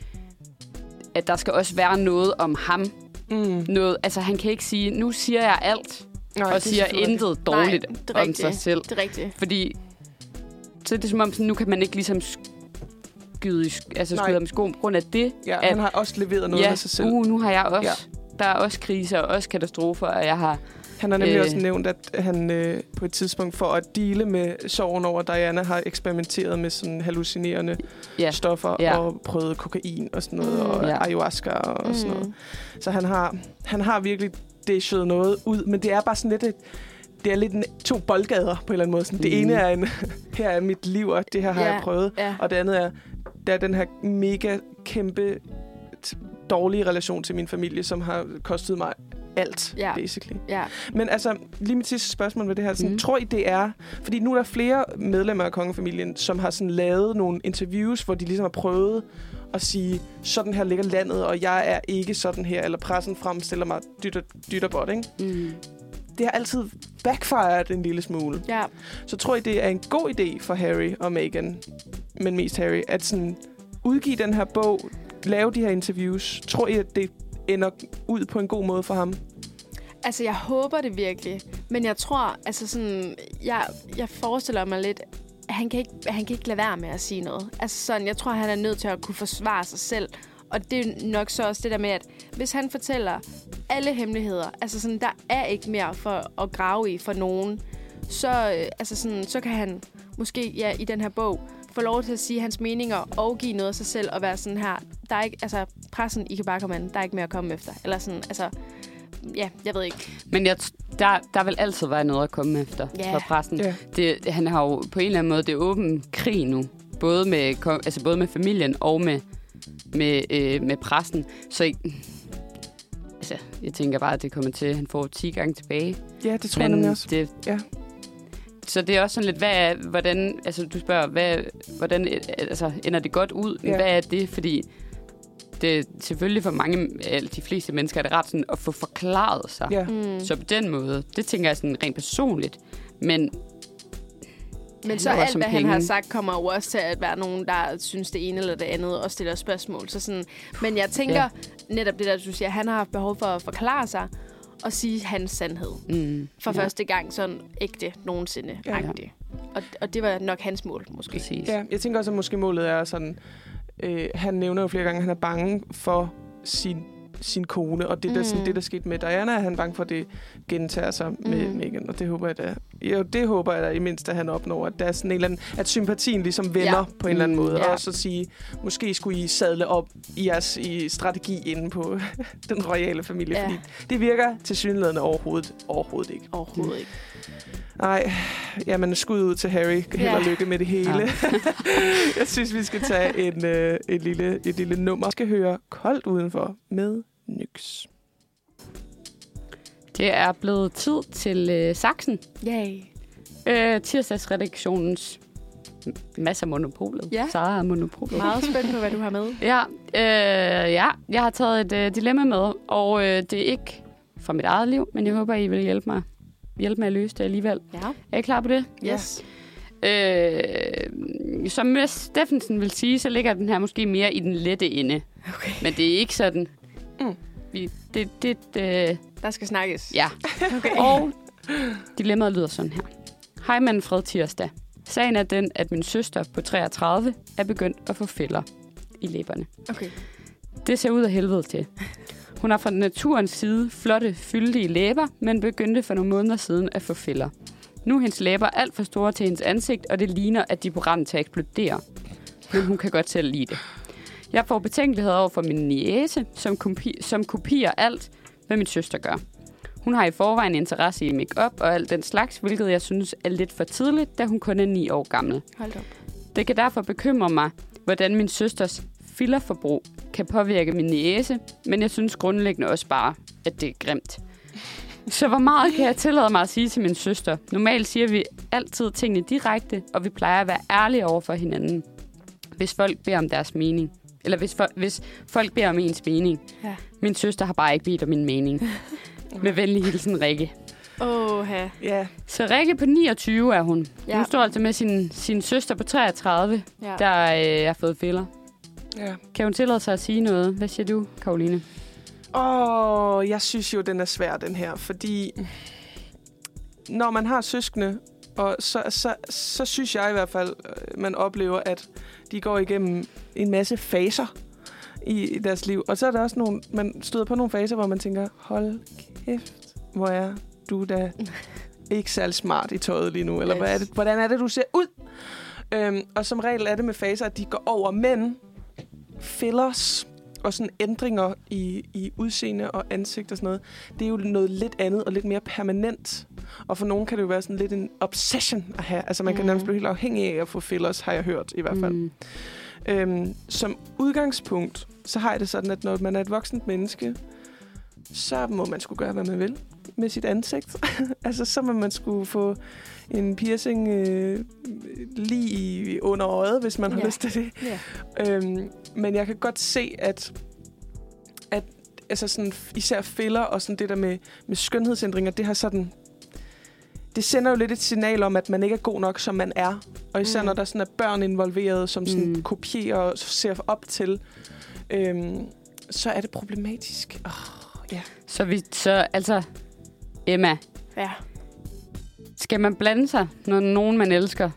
at der skal også være noget om ham. Mm. Noget, altså, han kan ikke sige, nu siger jeg alt, Nej, og er siger intet dårligt Nej, det om rigtigt. sig selv. Det er rigtigt. Fordi så er det som om, sådan, nu kan man ikke ligesom skyde, i sk- altså Nej. skyde om skoen på grund af det. Ja, at- han har også leveret noget ja, af sig selv. uh, nu har jeg også, ja. der er også kriser og også katastrofer, og jeg har, Han har nemlig Øh. også nævnt, at han øh, på et tidspunkt for at dele med sorgen over Diana har eksperimenteret med sådan hallucinerende ja, stoffer Ja. og prøvet kokain og sådan noget, Mm. og Ja. ayahuasca og mm. sådan noget. Så han har, han har virkelig dishet noget ud, men det er bare sådan lidt et, det er lidt en, to boldgader på en eller anden måde. Sådan, Det Mm. ene er en, [LAUGHS] her er mit liv, og det her har Ja. jeg prøvet. Ja. Og det andet er, der er den her mega kæmpe dårlige relation til min familie, som har kostet mig alt, Ja. basically. Ja. Men altså, lige mit sidste spørgsmål ved det her. Sådan, mm. Tror I, det er... Fordi nu er der flere medlemmer af kongefamilien, som har sådan lavet nogle interviews, hvor de ligesom har prøvet at sige, sådan her ligger landet, og jeg er ikke sådan her, eller pressen fremstiller mig dytter, dytterbot, ikke? Mm. Det har altid backfired en lille smule. Ja. Så tror jeg, det er en god idé for Harry og Meghan, men mest Harry, at sådan udgive den her bog, lave de her interviews. Tror I, at det ender ud på en god måde for ham? Altså, jeg håber det virkelig. Men jeg tror, altså sådan, jeg, jeg forestiller mig lidt, at han kan, ikke, han kan ikke lade være med at sige noget. Altså sådan, jeg tror, han er nødt til at kunne forsvare sig selv. Og det er nok så også det der med, at hvis han fortæller alle hemmeligheder, altså sådan, der er ikke mere for at grave i for nogen, så, øh, altså sådan, så kan han måske ja, i den her bog få lov til at sige hans meninger og give noget af sig selv og være sådan her, der er ikke, altså pressen, I kan bare komme an, der er ikke mere at komme efter. Eller sådan, altså, ja, jeg ved ikke. Men jeg, der, der vil altid være noget at komme efter Ja. for pressen. Ja. Det, han har jo på en eller anden måde, det er åben krig nu. Både med, altså både med familien og med, med, øh, med pressen. Så jeg, altså, jeg tænker bare, at det kommer til, at han får 10 gange tilbage. Ja, det tror jeg nemlig også. Det, Ja. Så det er også sådan lidt, hvad er, hvordan, altså du spørger, hvad, hvordan øh, altså, ender det godt ud? Ja. Hvad er det? Fordi det selvfølgelig for mange, eller de fleste mennesker, er det ret sådan at få forklaret sig. Ja. Mm. Så på den måde, det tænker jeg sådan rent personligt. Men Men så alt, hvad han har penge. sagt, kommer jo også til at være nogen, der synes det ene eller det andet, og stiller spørgsmål. Så sådan, men jeg tænker ja. Ja. netop det der, du siger, han har haft behov for at forklare sig og sige hans sandhed. mm, For ja, første gang sådan ægte nogensinde. Ja. Ja. Og, og det var nok hans mål, måske. præcis. Ja, jeg tænker også, at måske målet er sådan... Øh, han nævner jo flere gange, at han er bange for sin, sin kone, og det, der, Mm. sådan, det, der skete med Diana, er han bange for, at det gentager sig med Mm. Meghan, og det håber jeg da. Jo, det håber jeg da i mindst, at han opnår, at der er sådan en eller anden, at sympatien ligesom vender Ja. på en eller anden Mm, måde, ja. og så sige, måske skulle I sadle op i jeres i strategi inde på [LAUGHS] den royale familie, Ja. fordi det virker til synligheden overhovedet, overhovedet ikke. Overhovedet ikke. Nej, jamen skud ud til Harry. Held og Ja. lykke med det hele. Ja. [LAUGHS] jeg synes, vi skal tage en, øh, et, lille, et lille nummer. Vi skal høre Koldt Udenfor med Nyx. Det er blevet tid til øh, Saxen. Yay. Øh, tirsdagsredaktionens masser af monopolet. Ja. Sara er monopolet. Meget spændt på, hvad du har med. [LAUGHS] Ja, øh, ja, jeg har taget et øh, dilemma med, og øh, det er ikke fra mit eget liv, men jeg håber, I vil hjælpe mig, hjælpe mig at løse det alligevel. Ja. Er I klar på det? Yes. Øh, som Mads Steffensen vil sige, så ligger den her måske mere i den lette ende. Okay. Men det er ikke sådan... Mm. Vi, det, det, det, Der skal snakkes. ja. [LAUGHS] Okay. Og dilemmaet lyder sådan her. Hej Manfred Tirsdag. Sagen er den, at min søster på 33 er begyndt at få fælder i læberne. Okay. Det ser ud af helvede til. Hun har fra naturens side flotte, fyldige læber, men begyndte for nogle måneder siden at få fælder. Nu er hendes læber alt for store til hendes ansigt, og det ligner, at de er på randen til at eksplodere. Men hun kan godt selv lide det. Jeg får betænkeligheder over for min niece, som, kopi- som kopierer alt, hvad min søster gør. Hun har i forvejen interesse i makeup og alt den slags, hvilket jeg synes er lidt for tidligt, da hun kun er 9 år gammel. Hold op. Det kan derfor bekymre mig, hvordan min søsters fillerforbrug kan påvirke min niece, men jeg synes grundlæggende også bare, at det er grimt. Så hvor meget kan jeg tillade mig at sige til min søster? Normalt siger vi altid tingene direkte, og vi plejer at være ærlige over for hinanden, hvis folk beder om deres mening. Eller hvis, fol- hvis folk beder om ens mening. Ja. Min søster har bare ikke bedt om min mening. [LAUGHS] Med venlig hilsen, Rikke. Åh, ja. Ja, Så Rikke på 29 er hun. Ja. Hun står altså med sin, sin søster på 33, ja. der øh, har fået fælder. ja. Kan hun tillade sig at sige noget? Hvad siger du, Karoline? Åh, jeg synes jo, den er svær, den her. Fordi når man har søskende, og så, så, så synes jeg i hvert fald, øh, man oplever, at de går igennem en masse faser i deres liv. Og så er der også nogle, man støder på nogle faser, hvor man tænker, hold kæft, hvor er du da [LAUGHS] ikke særlig smart i tøjet lige nu. Eller Yes. hvad er det, hvordan er det, du ser ud? Øhm, og som regel er det med faser, at de går over. Men fillers og sådan ændringer i, i udseende og ansigt og sådan noget, det er jo noget lidt andet og lidt mere permanent. Og for nogen kan det jo være sådan lidt en obsession at have. Altså man kan Mhm. nærmest blive helt afhængig af at få fillers, har jeg hørt i hvert fald. Mm. Øhm, som udgangspunkt, så har jeg det sådan, at når man er et voksent menneske, så må man skulle gøre, hvad man vil. Med sit ansigt. [LAUGHS] altså, så må man skulle få en piercing øh, lige under øjet, hvis man har Ja. lyst til det. Ja. Øhm, men jeg kan godt se, at, at altså sådan, især filler og sådan det der med, med skønhedsændringer, det har sådan... Det sender jo lidt et signal om, at man ikke er god nok, som man er. Og især Mm. når der sådan er børn involveret, som sådan Mm. kopierer og ser op til, øhm, så er det problematisk. Oh, ja. Så, vi, så altså, Emma, Ja. skal man blande sig, når nogen, man elsker,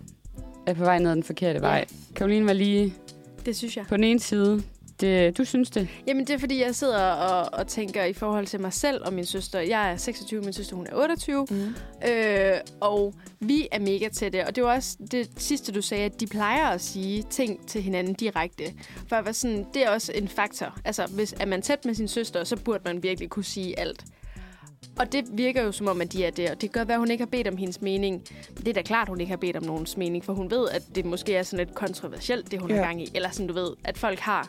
er på vej ned den forkerte vej? Karoline var lige Det synes jeg. på den ene side. Det, du synes det? Jamen, det er, fordi jeg sidder og, og tænker i forhold til mig selv og min søster. Jeg er 26, min søster hun er 28. Mm. Øh, og vi er mega tætte. Og det var også det sidste, du sagde, at de plejer at sige ting til hinanden direkte. For jeg var sådan, det er også en faktor. Altså, hvis er man tæt med sin søster, så burde man virkelig kunne sige alt. Og det virker jo som om, at de er der. Og det være, at hun ikke har bedt om hendes mening. Det er da klart, at hun ikke har bedt om nogens mening, for hun ved, at det måske er sådan lidt kontroversielt, det hun Ja. har gang i. Eller sådan, du ved, at folk har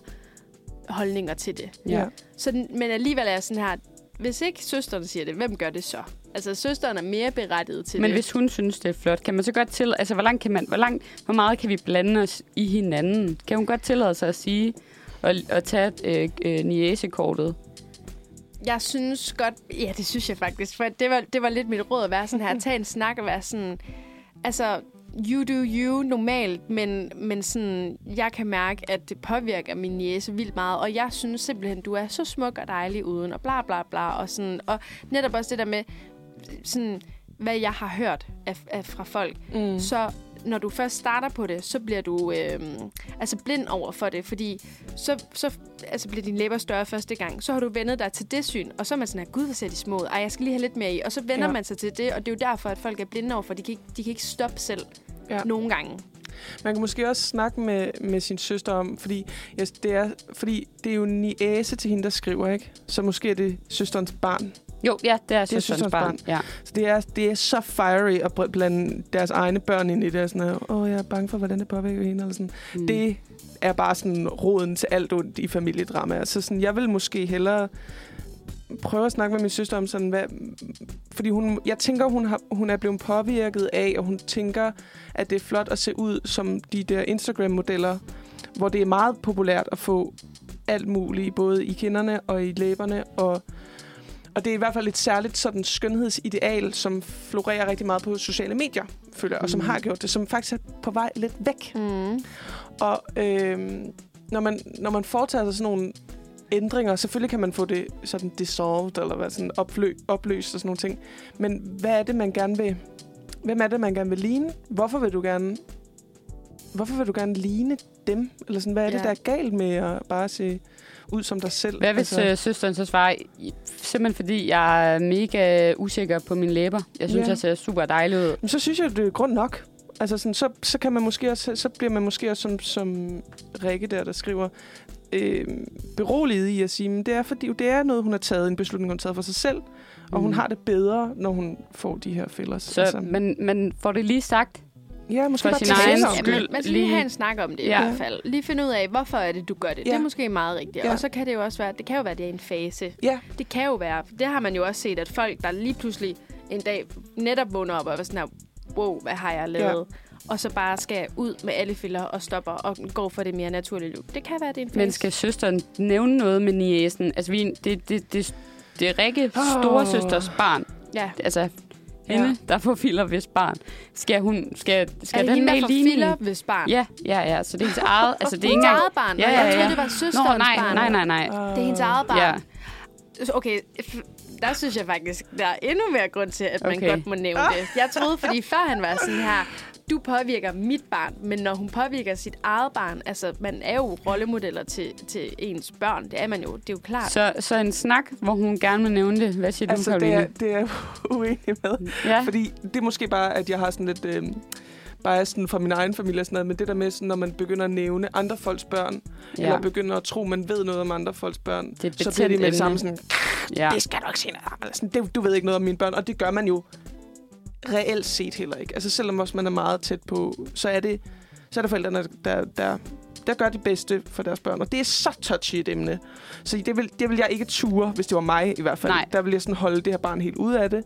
holdninger til det. Ja. Så, men alligevel er sådan her, hvis ikke søsteren siger det, hvem gør det så? Altså, søsteren er mere berettiget til Men det. hvis hun synes, det er flot, kan man så godt til... Altså, hvor langt kan man... Hvor, langt, hvor meget kan vi blande os i hinanden? Kan hun godt tillade sig at sige og, og tage øh, øh, niæsekortet? Jeg synes godt... Ja, det synes jeg faktisk. For det var, det var lidt mit råd at være sådan her. [LAUGHS] Tag en snak og være sådan... Altså, you do you normalt, men, men sådan, jeg kan mærke, at det påvirker min jæse vildt meget. Og jeg synes simpelthen, du er så smuk og dejlig uden, og bla bla bla. Og, sådan, og netop også det der med, sådan, hvad jeg har hørt af, af, fra folk. Mm. så når du først starter på det, så bliver du øh, altså blind over for det, fordi så, så altså bliver dine læber større første gang. Så har du vendet dig til det syn, og så er man sådan her, gud, hvor ser de små ud. Ej, jeg skal lige have lidt mere i. Og så vender Ja. man sig til det, og det er jo derfor, at folk er blinde over for, de kan ikke, de kan ikke stoppe selv Ja. ja. nogle gange. Man kan måske også snakke med, med sin søster om, fordi, yes, det er, fordi det er jo en niæse til hende, der skriver, ikke? Så måske er det søsterens barn. Jo, ja, det er, Det søsterens barn. barn. Ja. Så det er, det er så fiery at blande deres egne børn ind i det. og Sådan, åh, jeg er bange for, hvordan det påvirker hende. Eller sådan. Mm. Det er bare sådan roden til alt ondt i familiedrama. Så sådan, jeg vil måske hellere prøve at snakke med min søster om sådan, hvad... Fordi hun, jeg tænker, hun, har, hun er blevet påvirket af, og hun tænker, at det er flot at se ud som de der Instagram-modeller, hvor det er meget populært at få alt muligt, både i kinderne og i læberne, og og det er i hvert fald et særligt sådan skønhedsideal, som florerer rigtig meget på sociale medier, føler jeg, og som Mm. har gjort det, som faktisk er på vej lidt væk. Mm. Og øh, når, man, når man foretager sig sådan nogle ændringer, selvfølgelig kan man få det sådan dissolved, eller hvad, sådan oplø, opløst og sådan nogle ting. Men hvad er det, man gerne vil... Hvem er det, man gerne vil ligne? Hvorfor vil du gerne... Hvorfor vil du gerne ligne dem? Eller sådan, hvad er det, Ja. der er galt med at bare se ud som dig selv? Hvad hvis altså... søsteren så svarer, "I- simpelthen fordi jeg er mega usikker på mine læber. Jeg synes, Ja. jeg ser super dejlig ud. Men så synes jeg, det er grund nok. Altså sådan, så, så kan man måske også, så bliver man måske også som, som Rikke der, der skriver, øh, beroliget i at sige, men det er fordi, det er noget, hun har taget, en beslutning, hun har taget for sig selv, og hun Mm. har det bedre, når hun får de her fælder. Så man, man får det lige sagt. Ja, måske for bare sin egen skyld. man, skal lige have en snak om det ja. I hvert fald. Lige finde ud af, hvorfor er det, du gør det. Ja. Det er måske meget rigtigt. Ja. Og så kan det jo også være, det kan jo være, det er en fase. Ja, Det kan jo være, det har man jo også set, at folk, der lige pludselig en dag netop vågner op og er sådan her, wow, hvad har jeg lavet? Ja. Og så bare skal ud med alle filler og stopper og går for det mere naturlige look. Det kan være, det er en fase. Men skal søsteren nævne noget med niæsen? Altså, vi, det, det, det, det er Rikke Åh. storesøsters barn. Ja. Altså, hende, Ja. der får filer hvis barn. Skal, hun, skal, skal er det den hende, med der filler, hvis barn? Ja, ja, ja. Så det er hendes eget... Altså, det er ikke engang... eget barn? Ja, Nå, ja, Jeg troede, ja. det var Nå, søsterens nej, barn. nej, nej, nej. Det er hendes eget barn. Ja. Okay, der synes jeg faktisk, der er endnu mere grund til, at man Okay. godt må nævne det. Jeg troede, fordi [LAUGHS] før han var sådan her, du påvirker mit barn, men når hun påvirker sit eget barn, altså man er jo rollemodeller til, til ens børn, det er man jo, det er jo klart. Så, så en snak, hvor hun gerne vil nævne det. Hvad siger altså du, det er, Karoline? det er jeg [LAUGHS] uenig med. Ja. Fordi det er måske bare, at jeg har sådan lidt... Øh, bare sådan fra min egen familie og sådan noget, men det der med, sådan, når man begynder at nævne andre folks børn, ja. eller begynder at tro, man ved noget om andre folks børn, så bliver de med det samme sådan, ja. det skal du ikke sige noget om. Eller sådan, det, du ved ikke noget om mine børn, og det gør man jo reelt set heller ikke. Altså selvom også man er meget tæt på, så er det, så er det forældrene, der, der der gør det bedste for deres børn. Og det er så touchy et emne. Så det vil, det vil jeg ikke ture, hvis det var mig i hvert fald. Nej. Der vil jeg sådan holde det her barn helt ud af det.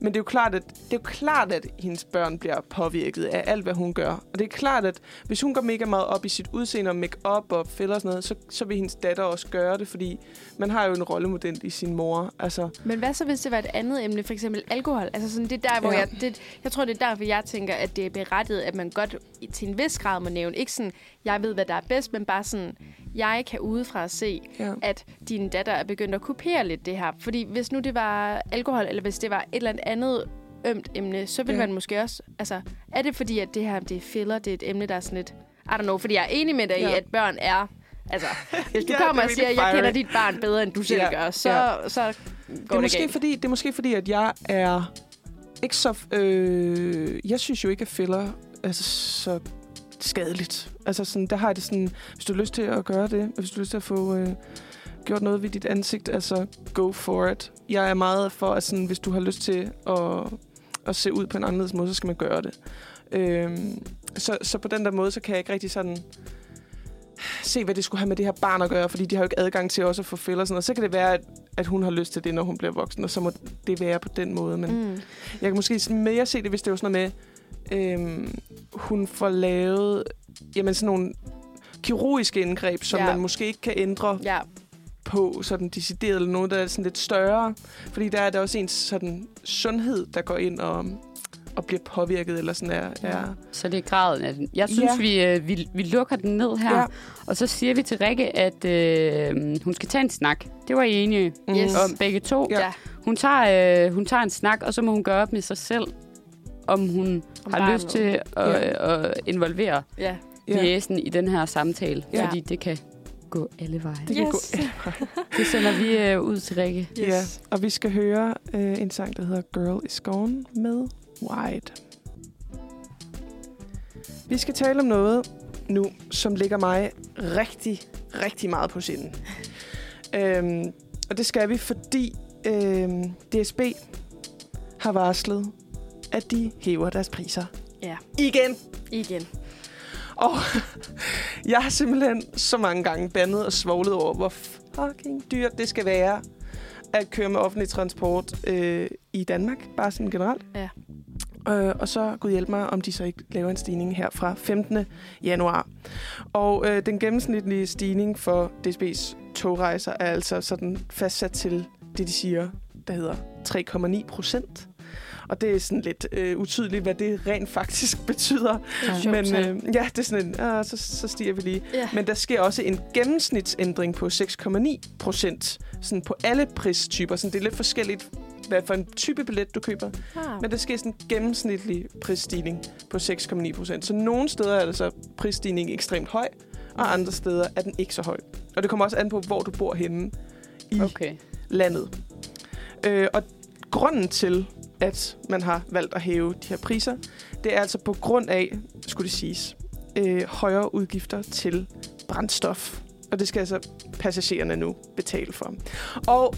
Men det er jo klart, at, det er jo klart, at hendes børn bliver påvirket af alt, hvad hun gør. Og det er klart, at hvis hun går mega meget op i sit udseende og make-up og fælder og sådan noget, så, så vil hendes datter også gøre det, fordi man har jo en rollemodel i sin mor. Altså, Men hvad så, hvis det var et andet emne, for eksempel alkohol? Altså sådan, det er der, hvor Ja. jeg... Det, jeg tror, det er derfor, jeg tænker, at det er berettiget, at man godt til en vis grad må nævne. Ikke sådan, jeg ved, hvad der er bedst, men bare sådan, jeg kan udefra se, ja. at din datter er begyndt at kopiere lidt det her. Fordi hvis nu det var alkohol, eller hvis det var et eller andet ømt emne, så vil Ja. man måske også... Altså, er det fordi, at det her det er filler, det er et emne, der er sådan lidt... I don't know, fordi jeg er enig med dig ja. i, at børn er... Altså, hvis du Ja, kommer det er og siger, virkelig jeg kender dit barn bedre, end du selv Ja. gør, så, Ja. så Det går er, det, måske galt. fordi, det er måske fordi, at jeg er ikke så... Øh, jeg synes jo ikke, at filler er så skadeligt. Altså, sådan, der har jeg det sådan, hvis du har lyst til at gøre det, hvis du har lyst til at få øh, gjort noget ved dit ansigt, altså, go for it. Jeg er meget for, at sådan, hvis du har lyst til at, at se ud på en anderledes måde, så skal man gøre det. Øhm, så, så på den der måde, så kan jeg ikke rigtig sådan se, hvad det skulle have med det her barn at gøre, fordi de har jo ikke adgang til også at få fælder og sådan noget. Så kan det være, at, at hun har lyst til det, når hun bliver voksen, og så må det være på den måde. Men mm. Jeg kan måske mere se det, hvis det var sådan noget med, øhm, hun får lavet jamen sådan nogle kirurgiske indgreb, som Ja. ja. man måske ikke kan ændre Ja, på sådan decideret, eller noget, der er sådan lidt større. Fordi der er der også ens sådan sundhed, der går ind og, og bliver påvirket, eller sådan er... er Så det er graden af den. Jeg synes, Ja. vi, øh, vi, vi lukker den ned her. Ja. Og så siger vi til Rikke, at øh, hun skal tage en snak. Det var I enige Yes. om begge to. Ja. ja. Hun tager, øh, hun tager en snak, og så må hun gøre op med sig selv, om hun Om har lyst til at, Ja. at involvere Ja. Jæsen i den her samtale. Ja. Fordi det kan gå alle veje. Det kan Yes. gå. [LAUGHS] Det sender vi øh, ud til Rikke. Yes. Ja, og vi skal høre øh, en sang, der hedder Girl is Gone med White. Vi skal tale om noget nu, som ligger mig rigtig, rigtig meget på sinden. øhm, og det skal vi, fordi øhm, DSB har varslet, at de hæver deres priser. Ja. Igen! Igen. Og [LAUGHS] jeg har simpelthen så mange gange bandet og svoglet over, hvor fucking dyrt det skal være at køre med offentlig transport øh, i Danmark, bare sådan generelt. Ja. Øh, og så Gud hjælp mig, om de så ikke laver en stigning her fra 15. januar. Og øh, den gennemsnitlige stigning for DSB's togrejser er altså sådan fastsat til det, de siger, der hedder 3,9 procent. Og det er sådan lidt øh, utydeligt, hvad det rent faktisk [LAUGHS] betyder. Sjovt Men øh, ja, det er sådan en, øh, så, så stiger vi lige. Ja. Men der sker også en gennemsnitsændring på 6,9 procent sådan på alle pristyper. Sådan det er lidt forskelligt, hvad for en type billet du køber. Ah. Men der sker sådan en gennemsnitlig prisstigning på 6,9 procent. Så nogle steder er altså prisstigningen ekstremt høj, og andre steder er den ikke så høj. Og det kommer også an på, hvor du bor henne i Okay. landet. Øh, og grunden til, at man har valgt at hæve de her priser, det er altså på grund af, skulle det siges, øh, højere udgifter til brændstof. Og det skal altså passagererne nu betale for. Og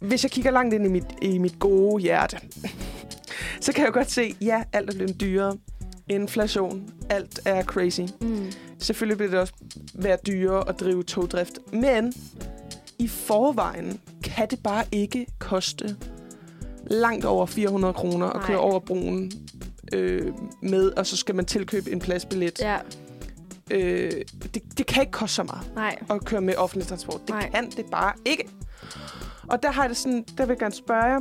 hvis jeg kigger langt ind i mit, i mit gode hjerte, så kan jeg godt se, ja, alt er blevet dyrere. Inflation, alt er crazy. Mm. Selvfølgelig vil det også være dyrere at drive togdrift. Men i forvejen kan det bare ikke koste langt over 400 kroner at Nej. køre over broen øh, med, og så skal man tilkøbe en pladsbillet. Ja, Øh, det, det kan ikke koste så meget nej. at køre med offentlig transport. Det Nej. kan det bare ikke. Og der har jeg det sådan, der vil jeg gerne spørge jer,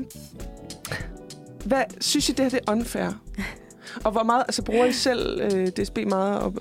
hvad synes I, det her det er unfair? [LAUGHS] Og hvor meget, altså bruger I selv øh, DSB meget, og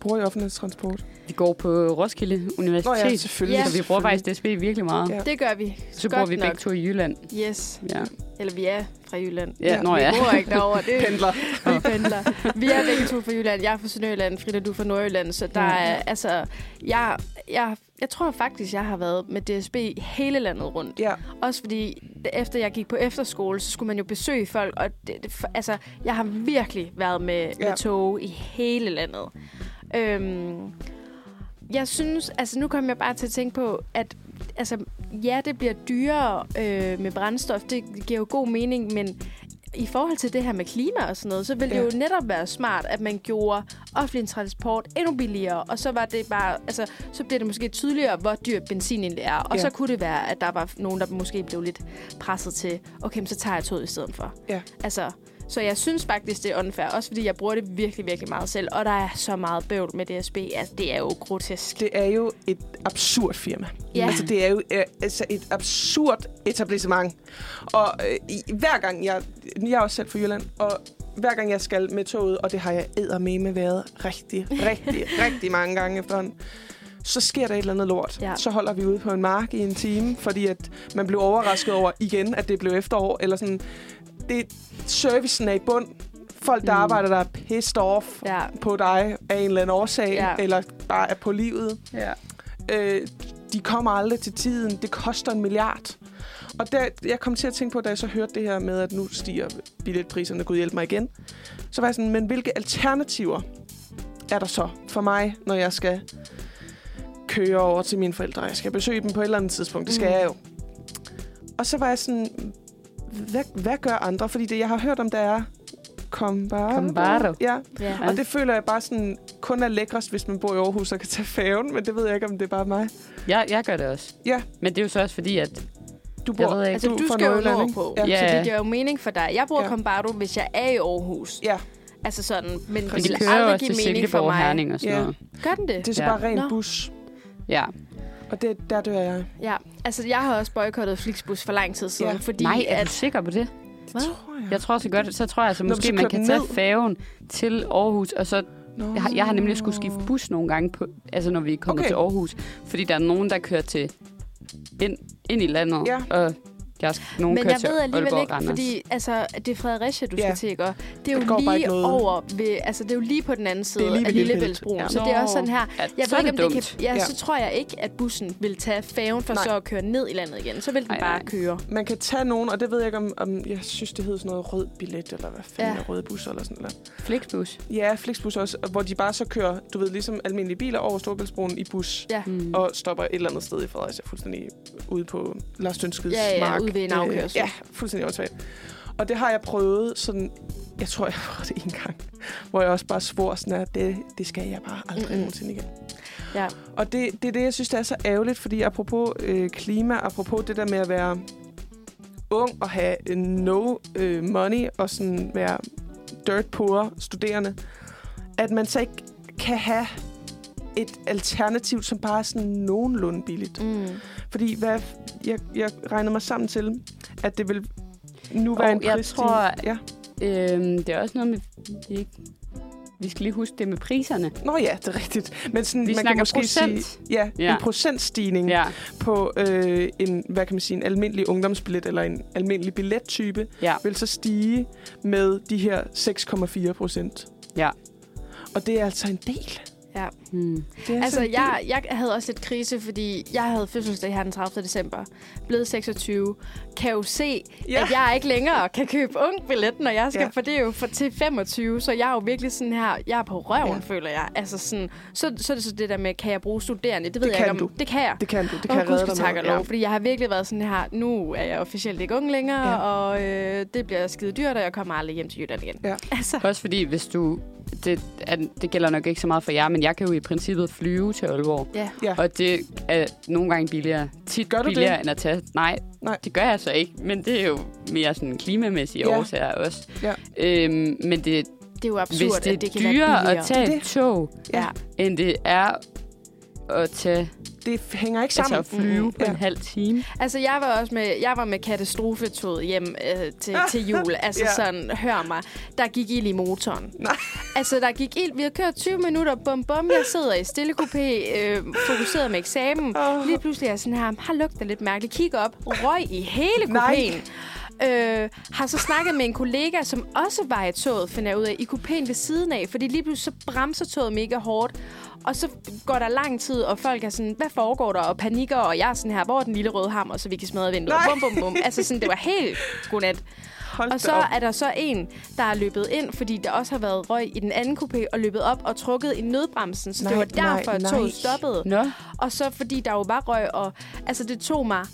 bruger I offentlig transport? Vi går på Roskilde Universitet. Nå ja, selvfølgelig. Ja. Så vi bruger faktisk DSB virkelig meget. Ja. Det gør vi. Så Godt bor vi begge nok. to i Jylland. Yes. Ja, Eller vi er fra Jylland. ja, Ja, nå vi ja. bor ikke derovre. [LAUGHS] Det er Pendler. vi pendler. Vi er begge to fra Jylland. Jeg er fra Sønderjylland, Frida, du er fra Nordjylland. Så der Ja. er, altså, jeg, jeg, jeg tror faktisk, jeg har været med DSB hele landet rundt. Ja, Også fordi, efter jeg gik på efterskole, så skulle man jo besøge folk. Og det, det, for- altså, jeg har virkelig været med. Ja. med tog i hele landet. Øhm, jeg synes, altså nu kommer jeg bare til at tænke på, at altså, ja, det bliver dyrere øh, med brændstof. Det giver jo god mening, men i forhold til det her med klima og sådan noget, så ville Ja. det jo netop være smart, at man gjorde offentlig transport endnu billigere, og så var det bare, altså, så bliver det måske tydeligere, hvor dyr benzin egentlig er. Og Ja. så kunne det være, at der var nogen, der måske blev lidt presset til, okay, så tager jeg toget i stedet for. Ja. Altså, så jeg synes faktisk, det er unfair, også fordi jeg bruger det virkelig, virkelig meget selv, og der er så meget bøvl med DSB, altså det er jo grotesk. Det er jo et absurd firma. Ja. Altså, det er jo øh, altså et absurd etablissement. Og øh, hver gang jeg... Jeg er også selv fra Jylland, og hver gang jeg skal med toget, og det har jeg eddermame været rigtig, [LAUGHS] rigtig, rigtig mange gange efterhånden, så sker der et eller andet lort. Ja. Så holder vi ude på en mark i en time, fordi at man blev overrasket over igen, at det blev efterår. Eller sådan, det, servicen er i bund. Folk, der Mm. arbejder, der er pissed off Ja, på dig af en eller anden årsag, Ja. eller bare er på livet. Ja. Øh, de kommer aldrig til tiden. Det koster en milliard. Og der, jeg kom til at tænke på, da jeg så hørte det her med, at nu stiger billetpriserne, gud hjælpe mig igen. Så var jeg sådan, men hvilke alternativer er der så for mig, når jeg skal køre over til mine forældre? Jeg skal besøge dem på et eller andet tidspunkt. Det skal Mm. jeg jo. Og så var jeg sådan, hvad, hvad gør andre? Fordi det, jeg har hørt om, der er Combardo. Combardo. Ja, ja. Ja. og det føler jeg bare sådan, kun er lækrest, hvis man bor i Aarhus og kan tage færgen, men det ved jeg ikke, om det er bare mig. Jeg, jeg gør det også. Ja. Men det er jo så også fordi, at Du Jeg bor, ved ikke. Altså, du, fra skal jo nordpå, Ja. ja. så Ja. det giver jo mening for dig. Jeg bruger Ja. ja. Combardo, hvis jeg er i Aarhus. Ja, Altså sådan, men men det de vil aldrig give mening for mig. Herning og sådan Ja. noget. Gør den det? det er så Ja. bare ren Nå. bus. Ja. Og det, der dør jeg. Ja, altså jeg har også boykottet Flixbus for lang tid siden, Ja. fordi Nej, er at... du sikker på det? Det Hvad? tror jeg. Jeg tror så godt, så tror jeg så Nå, men måske, så man kan tage færgen til Aarhus, og så Nå. Jeg har, jeg har nemlig skulle skifte bus nogle gange, på, altså når vi kommer Okay. til Aarhus. Fordi der er nogen, der kører til ind, ind i landet. Ja. Og der er nogen Men jeg ved alligevel Aalborg, ikke, Randers. fordi altså, det er Fredericia, du Ja. skal til, ikke? Og Det er jo ikke lige over ved, altså det er jo lige på den anden side lige af Lillebælt. Lillebæltsbroen. Ja. Så det er også sådan her. Ja, Jeg så ved ikke, om det kan... Ja, Ja. så tror jeg ikke, at bussen vil tage færgen for Nej. så at køre ned i landet igen. Så vil den Ej, bare ej. køre. Man kan tage nogen, og det ved jeg ikke, om, om jeg synes, det hedder sådan noget rød billet, eller hvad fanden Ja. er røde busser, eller sådan noget. Flixbus. Ja, Flixbus også, hvor de bare så kører, du ved, ligesom almindelige biler over Storbæltsbroen i bus, Ja. Mm. og stopper et eller andet sted i Fredericia, fuldstændig ude på Lars Dønskids Ja, ja, mark. Ude ved en afkørsel. Ja, fuldstændig åndssvagt. Og det har jeg prøvet sådan, jeg tror, jeg har prøvet det en gang, hvor jeg også bare svor sådan, at det, det skal jeg bare aldrig mm nogensinde igen. Ja. Og det, det er det, jeg synes, det er så ærgerligt, fordi apropos øh, klima, apropos det der med at være ung og have øh, no øh, money og sådan være dirt poor studerende, at man så ikke kan have et alternativ, som bare er sådan nogenlunde billigt. Mm. Fordi hvad, jeg, jeg regnede mig sammen til, at det vil nu være Og en jeg pris. tror, Ja. Øhm, det er også noget med... Vi, vi skal lige huske det med priserne. Nå ja, det er rigtigt. Men sådan, Vi man kan måske procent. sige, ja, Ja. en procentstigning. Ja, på øh, en, hvad kan man sige, en almindelig ungdomsbillet eller en almindelig billettype, ja, vil så stige med de her 6,4 procent. ja. Og det er altså en del. Ja. Hmm. Altså, jeg, jeg havde også lidt krise, fordi jeg havde fødselsdag her den 30. december. Blevet 26. Kan jo se, Ja. at jeg ikke længere kan købe ung billet, når jeg skal, Ja. for det er jo for til 25. Så jeg er jo virkelig sådan her, jeg er på røven, Ja. føler jeg. Altså sådan, så, så er det så det der med, kan jeg bruge studerende? Det ved Det jeg ikke om. du. Det kan jeg. Det kan du. Det kan Gud redde skal dig og med. lov, fordi jeg har virkelig været sådan her, nu er jeg officielt ikke ung længere, ja. og øh, det bliver skide dyrt, og jeg kommer aldrig hjem til Jylland igen. Ja. [LAUGHS] Altså, Også fordi, hvis du... Det, er, det gælder nok ikke så meget for jer, men jeg kan jo i princippet flyve til Aalborg. ja. Ja. Og det er nogle gange billigere. Tit Gør du det? billigere end at tage... Nej, Nej. det gør jeg så ikke. Men det er jo mere sådan klimamæssige Ja. årsager også. Ja. Øhm, men det, Det er jo absurd, hvis det er at det kan dyrere være at tage Det- et tog, Ja. end det er at tage Det hænger ikke altså sammen. at flyve Mm, på ja. en halv time. Altså, jeg var også med, jeg var med katastrofetoget hjem øh, til, [LAUGHS] til jul. Altså Ja. sådan, hør mig, der gik ild i motoren. Nej. Altså, der gik ild. Vi har kørt 20 minutter, bum bum. Jeg sidder i stille coupé, øh, fokuseret med eksamen. Åh. Lige pludselig er jeg sådan her, har lugter lidt mærkeligt. Kigger op, røg i hele Nej. Øh, har så snakket med en kollega, som også var i toget, finder jeg ud af, i coupéen ved siden af. Fordi lige pludselig så bremser toget mega hårdt. Og så går der lang tid, og folk er sådan, hvad foregår der? Og panikker, og jeg er sådan her, hvor er den lille røde hammer, så vi kan smadre vinduet? Bum, bum, bum. Altså sådan, det var helt godnat. Hold Og så op. er der så en, der er løbet ind, fordi der også har været røg i den anden coupé, og løbet op og trukket i nødbremsen. Så Nej, det var nej, derfor, at nej. toget stoppede. Nå, Og så fordi der jo var røg, og altså det tog mig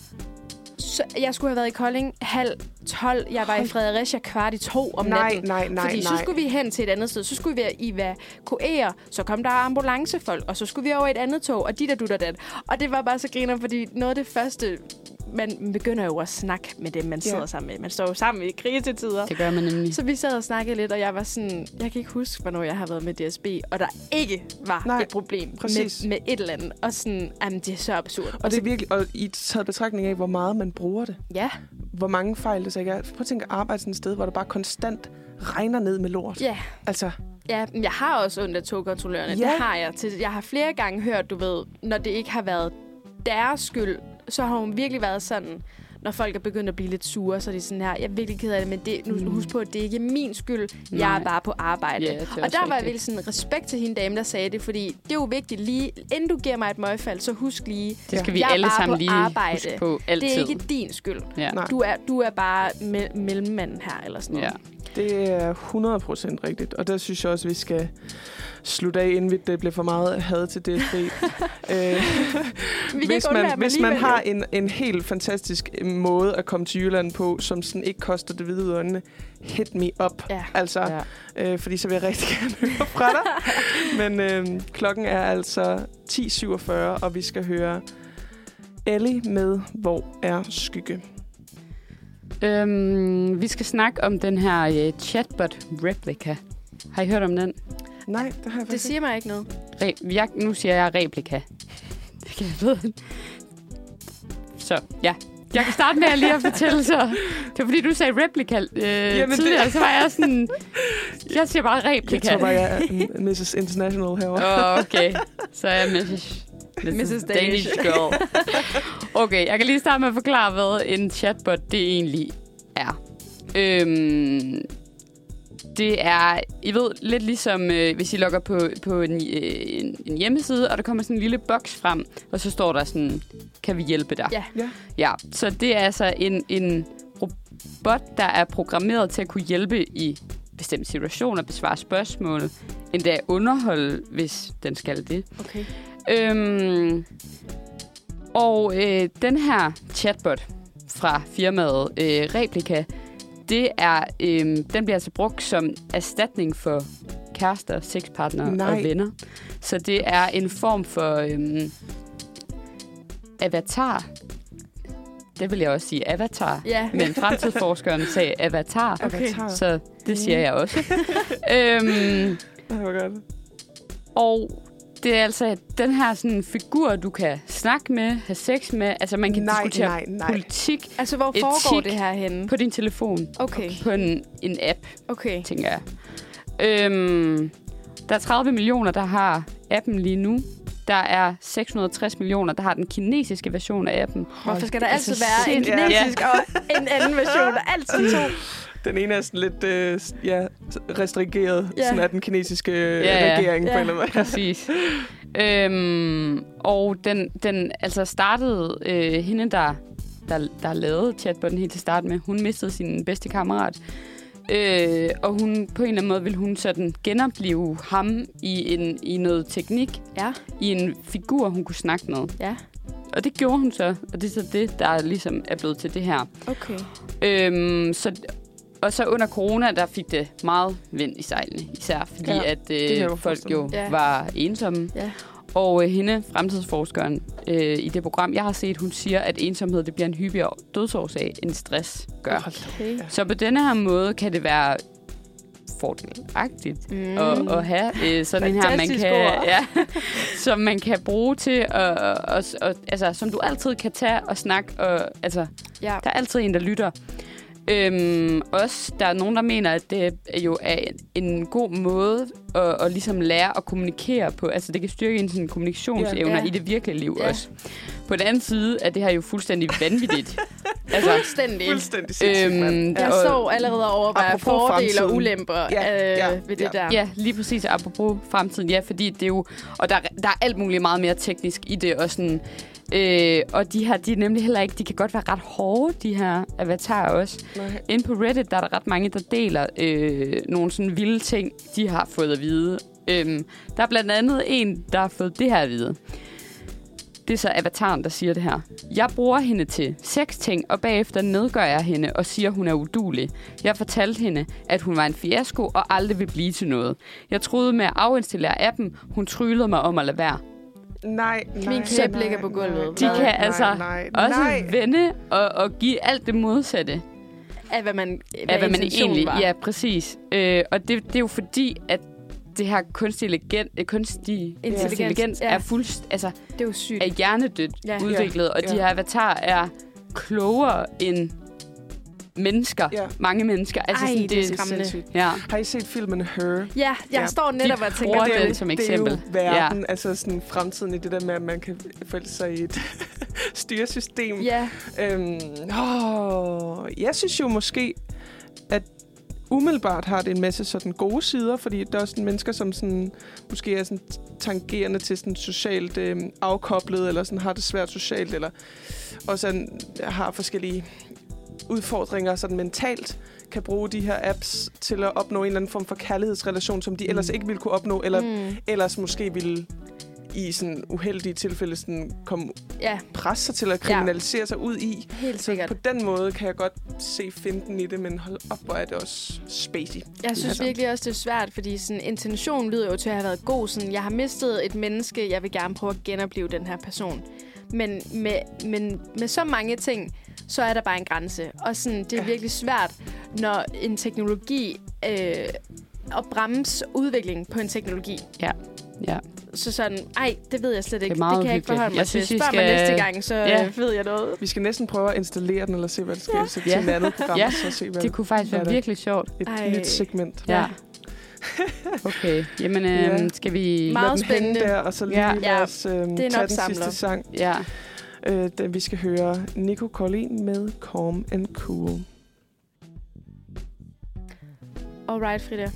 Så jeg skulle have været i Kolding halv 12. Jeg var i. Fredericia kvart i to om nej, natten. nej, nej, Fordi nej. så skulle vi hen til et andet sted. Så skulle vi evakuere. Så kom der ambulancefolk, og så skulle vi over i et andet tog, og dit og dut og dat. Og det var bare så griner, fordi noget af det første... Man begynder jo at snakke med dem, man sidder Ja. sammen med. Man står jo sammen i krisetider. Det gør man nemlig. Så vi sad og snakkede lidt, og jeg var sådan... Jeg kan ikke huske, hvornår jeg har været med DSB, og der ikke var Nej, et problem præcis. med, med et eller andet. Og sådan, jamen, det er så absurd. Og det er virkelig, og i taget betragtning af, hvor meget man bruger det. Ja, Hvor mange fejl det så ikke er. Prøv at tænke at arbejde sådan et sted, hvor der bare konstant regner ned med lort. ja. Altså, Ja, men jeg har også ondt af togkontrollørerne. Ja. Det har jeg. Jeg har flere gange hørt, du ved, når det ikke har været deres skyld, så har hun virkelig været sådan, når folk er begyndt at blive lidt sure, så er de sådan her, jeg er virkelig ked af det, men det, nu Mm. husk på, at det ikke er min skyld. Nej. Jeg er bare på arbejde. Er og der var jeg rigtigt. virkelig sådan respekt til hende dame, der sagde det, fordi det er jo vigtigt lige, inden du giver mig et møgfald, så husk lige, Det skal vi Jeg er alle bare sammen på lige arbejde. huske på altid. det er ikke din skyld. Ja. Nej. Du er, du er bare me- mellemmanden her, eller sådan noget. Ja. det er 100% rigtigt. Og der synes jeg også, vi skal slutte af, inden vi- det bliver for meget had til DSB. [LAUGHS] øh, Vi kan hvis man, hvis man har en, en helt fantastisk øh, måde at komme til Jylland på, som sådan ikke koster det hvide øjnene, hit me up. Ja. Altså, Ja. øh, fordi så vil jeg rigtig [LAUGHS] gerne høre fra dig. Men øh, klokken er altså 10.47, og vi skal høre Ellie med Hvor er skygge? Øhm, vi skal snakke om den her uh, chatbot replika. Har I hørt om den? Nej, det har jeg Det faktisk siger mig ikke noget. Re- jeg, nu siger jeg replika. Det kan jeg vide. Så, ja. Jeg kan starte med at lige at fortælle så. Det var fordi, du sagde replika øh, Jamen, det- tidligere, så var jeg sådan... Jeg siger bare Jeg replika. tror bare, jeg er Mrs. International herovre. Åh, oh, okay. Så er jeg Mrs. Mrs. Danish Danish. girl. Okay, jeg kan lige starte med at forklare, hvad en chatbot det egentlig er. Øhm, det er, I ved, lidt ligesom, øh, hvis I logger på, på en, øh, en, en hjemmeside, og der kommer sådan en lille boks frem, og så står der sådan, kan vi hjælpe dig? Ja. Ja. Ja, så det er altså en, en robot, der er programmeret til at kunne hjælpe i bestemte situationer, besvare spørgsmål, endda underholde, hvis den skal det. Okay. Øhm, og øh, den her chatbot fra firmaet øh, Replika, det er, øh, den bliver altså brugt som erstatning for kærester, sexpartnere Nej. og venner. Så det er en form for øh, avatar. Det vil jeg også sige avatar. Ja. Men fremtidsforskeren sagde avatar, Okay. Avatar. så det siger jeg også. [LAUGHS] øhm, Det var godt. og det er altså den her sådan, figur, du kan snakke med, have sex med. Altså, man kan nej, diskutere nej, nej. politik Altså, hvor Etik. foregår det her henne? på din telefon. Okay, På en, en app, okay. tænker jeg. Øhm, der er 30 millioner, der har appen lige nu. Der er 660 millioner, der har den kinesiske version af appen. Hvorfor skal der er altid være en sindssygt. kinesisk og en anden version? Der er altid to. [LAUGHS] Den ene er sådan lidt øh, ja, restringeret, Ja. sådan er den kinesiske øh, Ja, ja. regering på Ja. en eller anden. Præcis. øhm, og den, den altså startede øh, hende, der, der, der lavede chatbotten helt til start med. Hun mistede sin bedste kammerat. Øh, og hun, på en eller anden måde ville hun sådan genopleve ham i, en, i noget teknik, Ja, i en figur, hun kunne snakke med. ja. Og det gjorde hun så, og det er så det, der ligesom er blevet til det her. Okay. Øhm, så, og så under corona, der fik det meget vind i sejlene, især fordi Ja, at øh, folk jo. Ja. var ensomme. Ja. Og øh, hende, fremtidsforskeren, øh, i det program, jeg har set, hun siger, at ensomhed det bliver en hyppigere dødsårsag, end stress gør. Okay. Så på denne her måde kan det være fordelagtigt Mm. at, at have øh, sådan en her, man kan, ord. [LAUGHS] ja, som man kan bruge til, at, og, og, altså, som du altid kan tage og snakke, og altså, Ja. der er altid en, der lytter. Øhm, også, der er nogen, der mener, at det jo er en, en god måde at, at ligesom lære at kommunikere på. Altså, det kan styrke ens kommunikationsevner Ja. i det virkelige liv Ja. også. På den anden side er det her jo fuldstændig vanvittigt. [LAUGHS] altså, Fuldstændig. Fuldstændig sindssygt, Øhm. Jeg står allerede Apropos fordele og ulemper Ja, øh, ja, ved det ja. der. Ja, lige præcis. Apropos fremtiden. Ja, fordi det er jo... Og der, der er alt muligt meget mere teknisk i det. Og, sådan, øh, og de her, de er nemlig heller ikke... De kan godt være ret hårde, de her avatarer også. Nej. Inde på Reddit, der er der ret mange, der deler øh, nogle sådan vilde ting, de har fået at vide. Øhm, der er blandt andet en, der har fået det her at vide. Det er så avataren, der siger det her. Jeg bruger hende til seks ting, og bagefter nedgør jeg hende og siger, hun er udulig. Jeg fortalte hende, at hun var en fiasko og aldrig ville blive til noget. Jeg troede med at afinstallere appen. Hun tryllede mig om at lade være. Nej, nej, Min nej, ligger på gulvet. De Nej, kan nej, altså nej, Også nej. vende og, og give alt det modsatte Af hvad man, af, hvad man egentlig... var. Ja, præcis. Øh, og det, det er jo fordi, at det her kunstig intelligens, øh, kunstig Intelligens, intelligens ja. er fuldst, altså Det er jo sygt. er hjernedødt Ja. ja. udviklet, og Ja. de her avatar er klogere end mennesker. Ja. Mange mennesker. Altså, Ej, sådan, det er Det er skræmmende. Ja. Har I set filmen Her? Ja, jeg Ja. står netop og tænker, det er den som det eksempel. er jo verden, ja. altså sådan fremtiden i det der med, at man kan forælde sig i et [LAUGHS] styresystem. Ja, Øhm, åh, jeg synes jo måske, at umiddelbart har det en masse sådan gode sider, fordi der er sådan mennesker, som sådan, måske er sådan tangerende til sådan socialt øhm, afkoblet, eller sådan har det svært socialt, eller og sådan har forskellige udfordringer sådan mentalt, kan bruge de her apps til at opnå en eller anden form for kærlighedsrelation, som de ellers Mm. ikke ville kunne opnå, eller mm, ellers måske ville i sådan uheldige tilfælde sådan komme ja presse sig til at kriminalisere ja. sig ud i. helt Så sikkert. på den måde kan jeg godt se finten i det, men hold op, hvor er det også spacey. Jeg synes Altså. virkelig også, det er svært, fordi sådan, intentionen lyder jo til at have været god. Sådan, jeg har mistet et menneske, jeg vil gerne prøve at genopleve den her person. Men med, men med så mange ting, så er der bare en grænse. Og sådan, det er virkelig svært, når en teknologi... Øh, at bremse udvikling på en teknologi. Ja. ja. Så sådan, ej, det ved jeg slet ikke. Det, det kan jeg ikke forholde mig Jeg til. synes, Spørg mig skal- næste gang, så Ja. ja. ved jeg noget. Vi skal næsten prøve at installere den, eller se, hvad der sker Ja. ja. til Ja. et andet program, Ja. så se, hvad Det kunne faktisk være det? virkelig sjovt. et Ej. nyt segment. Ja. [LAUGHS] Okay. Jamen, øh, Ja. skal vi... Meget spændende. der, og så lige Ja. os øhm, Det er en tage den sidste sang. Ja. Øh, den, vi skal høre Nico Collin med Calm and Cool. Alright, Frida.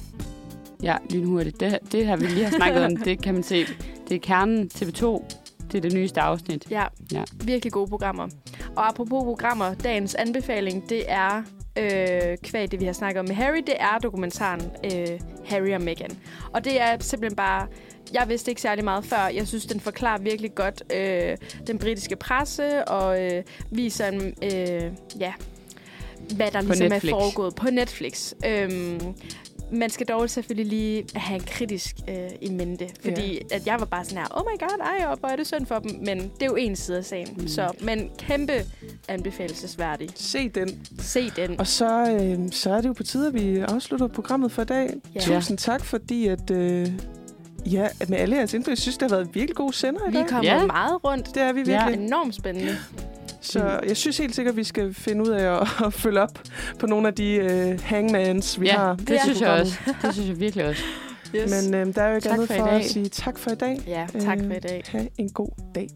Ja, lynhurtigt. Det, det har vi lige har snakket om. Det kan man se. Det er kernen TV2. Det er det nyeste afsnit. Ja, Ja. virkelig gode programmer. Og apropos programmer, dagens anbefaling, det er øh, kvæg det, vi har snakket om med Harry, det er dokumentaren øh, Harry og Meghan. Og det er simpelthen bare... Jeg vidste ikke særlig meget før. Jeg synes, den forklarer virkelig godt øh, den britiske presse og øh, viser en, øh, ja, hvad der På ligesom Netflix. er foregået på Netflix. Øhm, man skal dog selvfølgelig lige have en kritisk øh, i mente, fordi yeah. at jeg var bare sådan her, oh my god, ej, og hvor er det synd for dem, men det er jo en side af sagen. Mm. Så, men kæmpe anbefalesværdig. Se den. Se den. Og så, øh, så er det jo på tide, at vi afslutter programmet for i dag. Ja. Tusind tak, fordi at, øh, ja, at med alle jeres indflydelse, jeg synes, det har været en virkelig god sender i Vi dag. kommer Ja. meget rundt. Det er vi Ja. virkelig. Enormt spændende. Så jeg synes helt sikkert, at vi skal finde ud af at, [LAUGHS] at følge op på nogle af de uh, hangmans, vi Ja, har. det synes jeg også. [LAUGHS] Det synes jeg virkelig også. Yes. Men øh, der er jo ikke Tak andet for for, i at dag. sige tak for i dag. ja, tak Øh, for i dag. Ha' en god dag.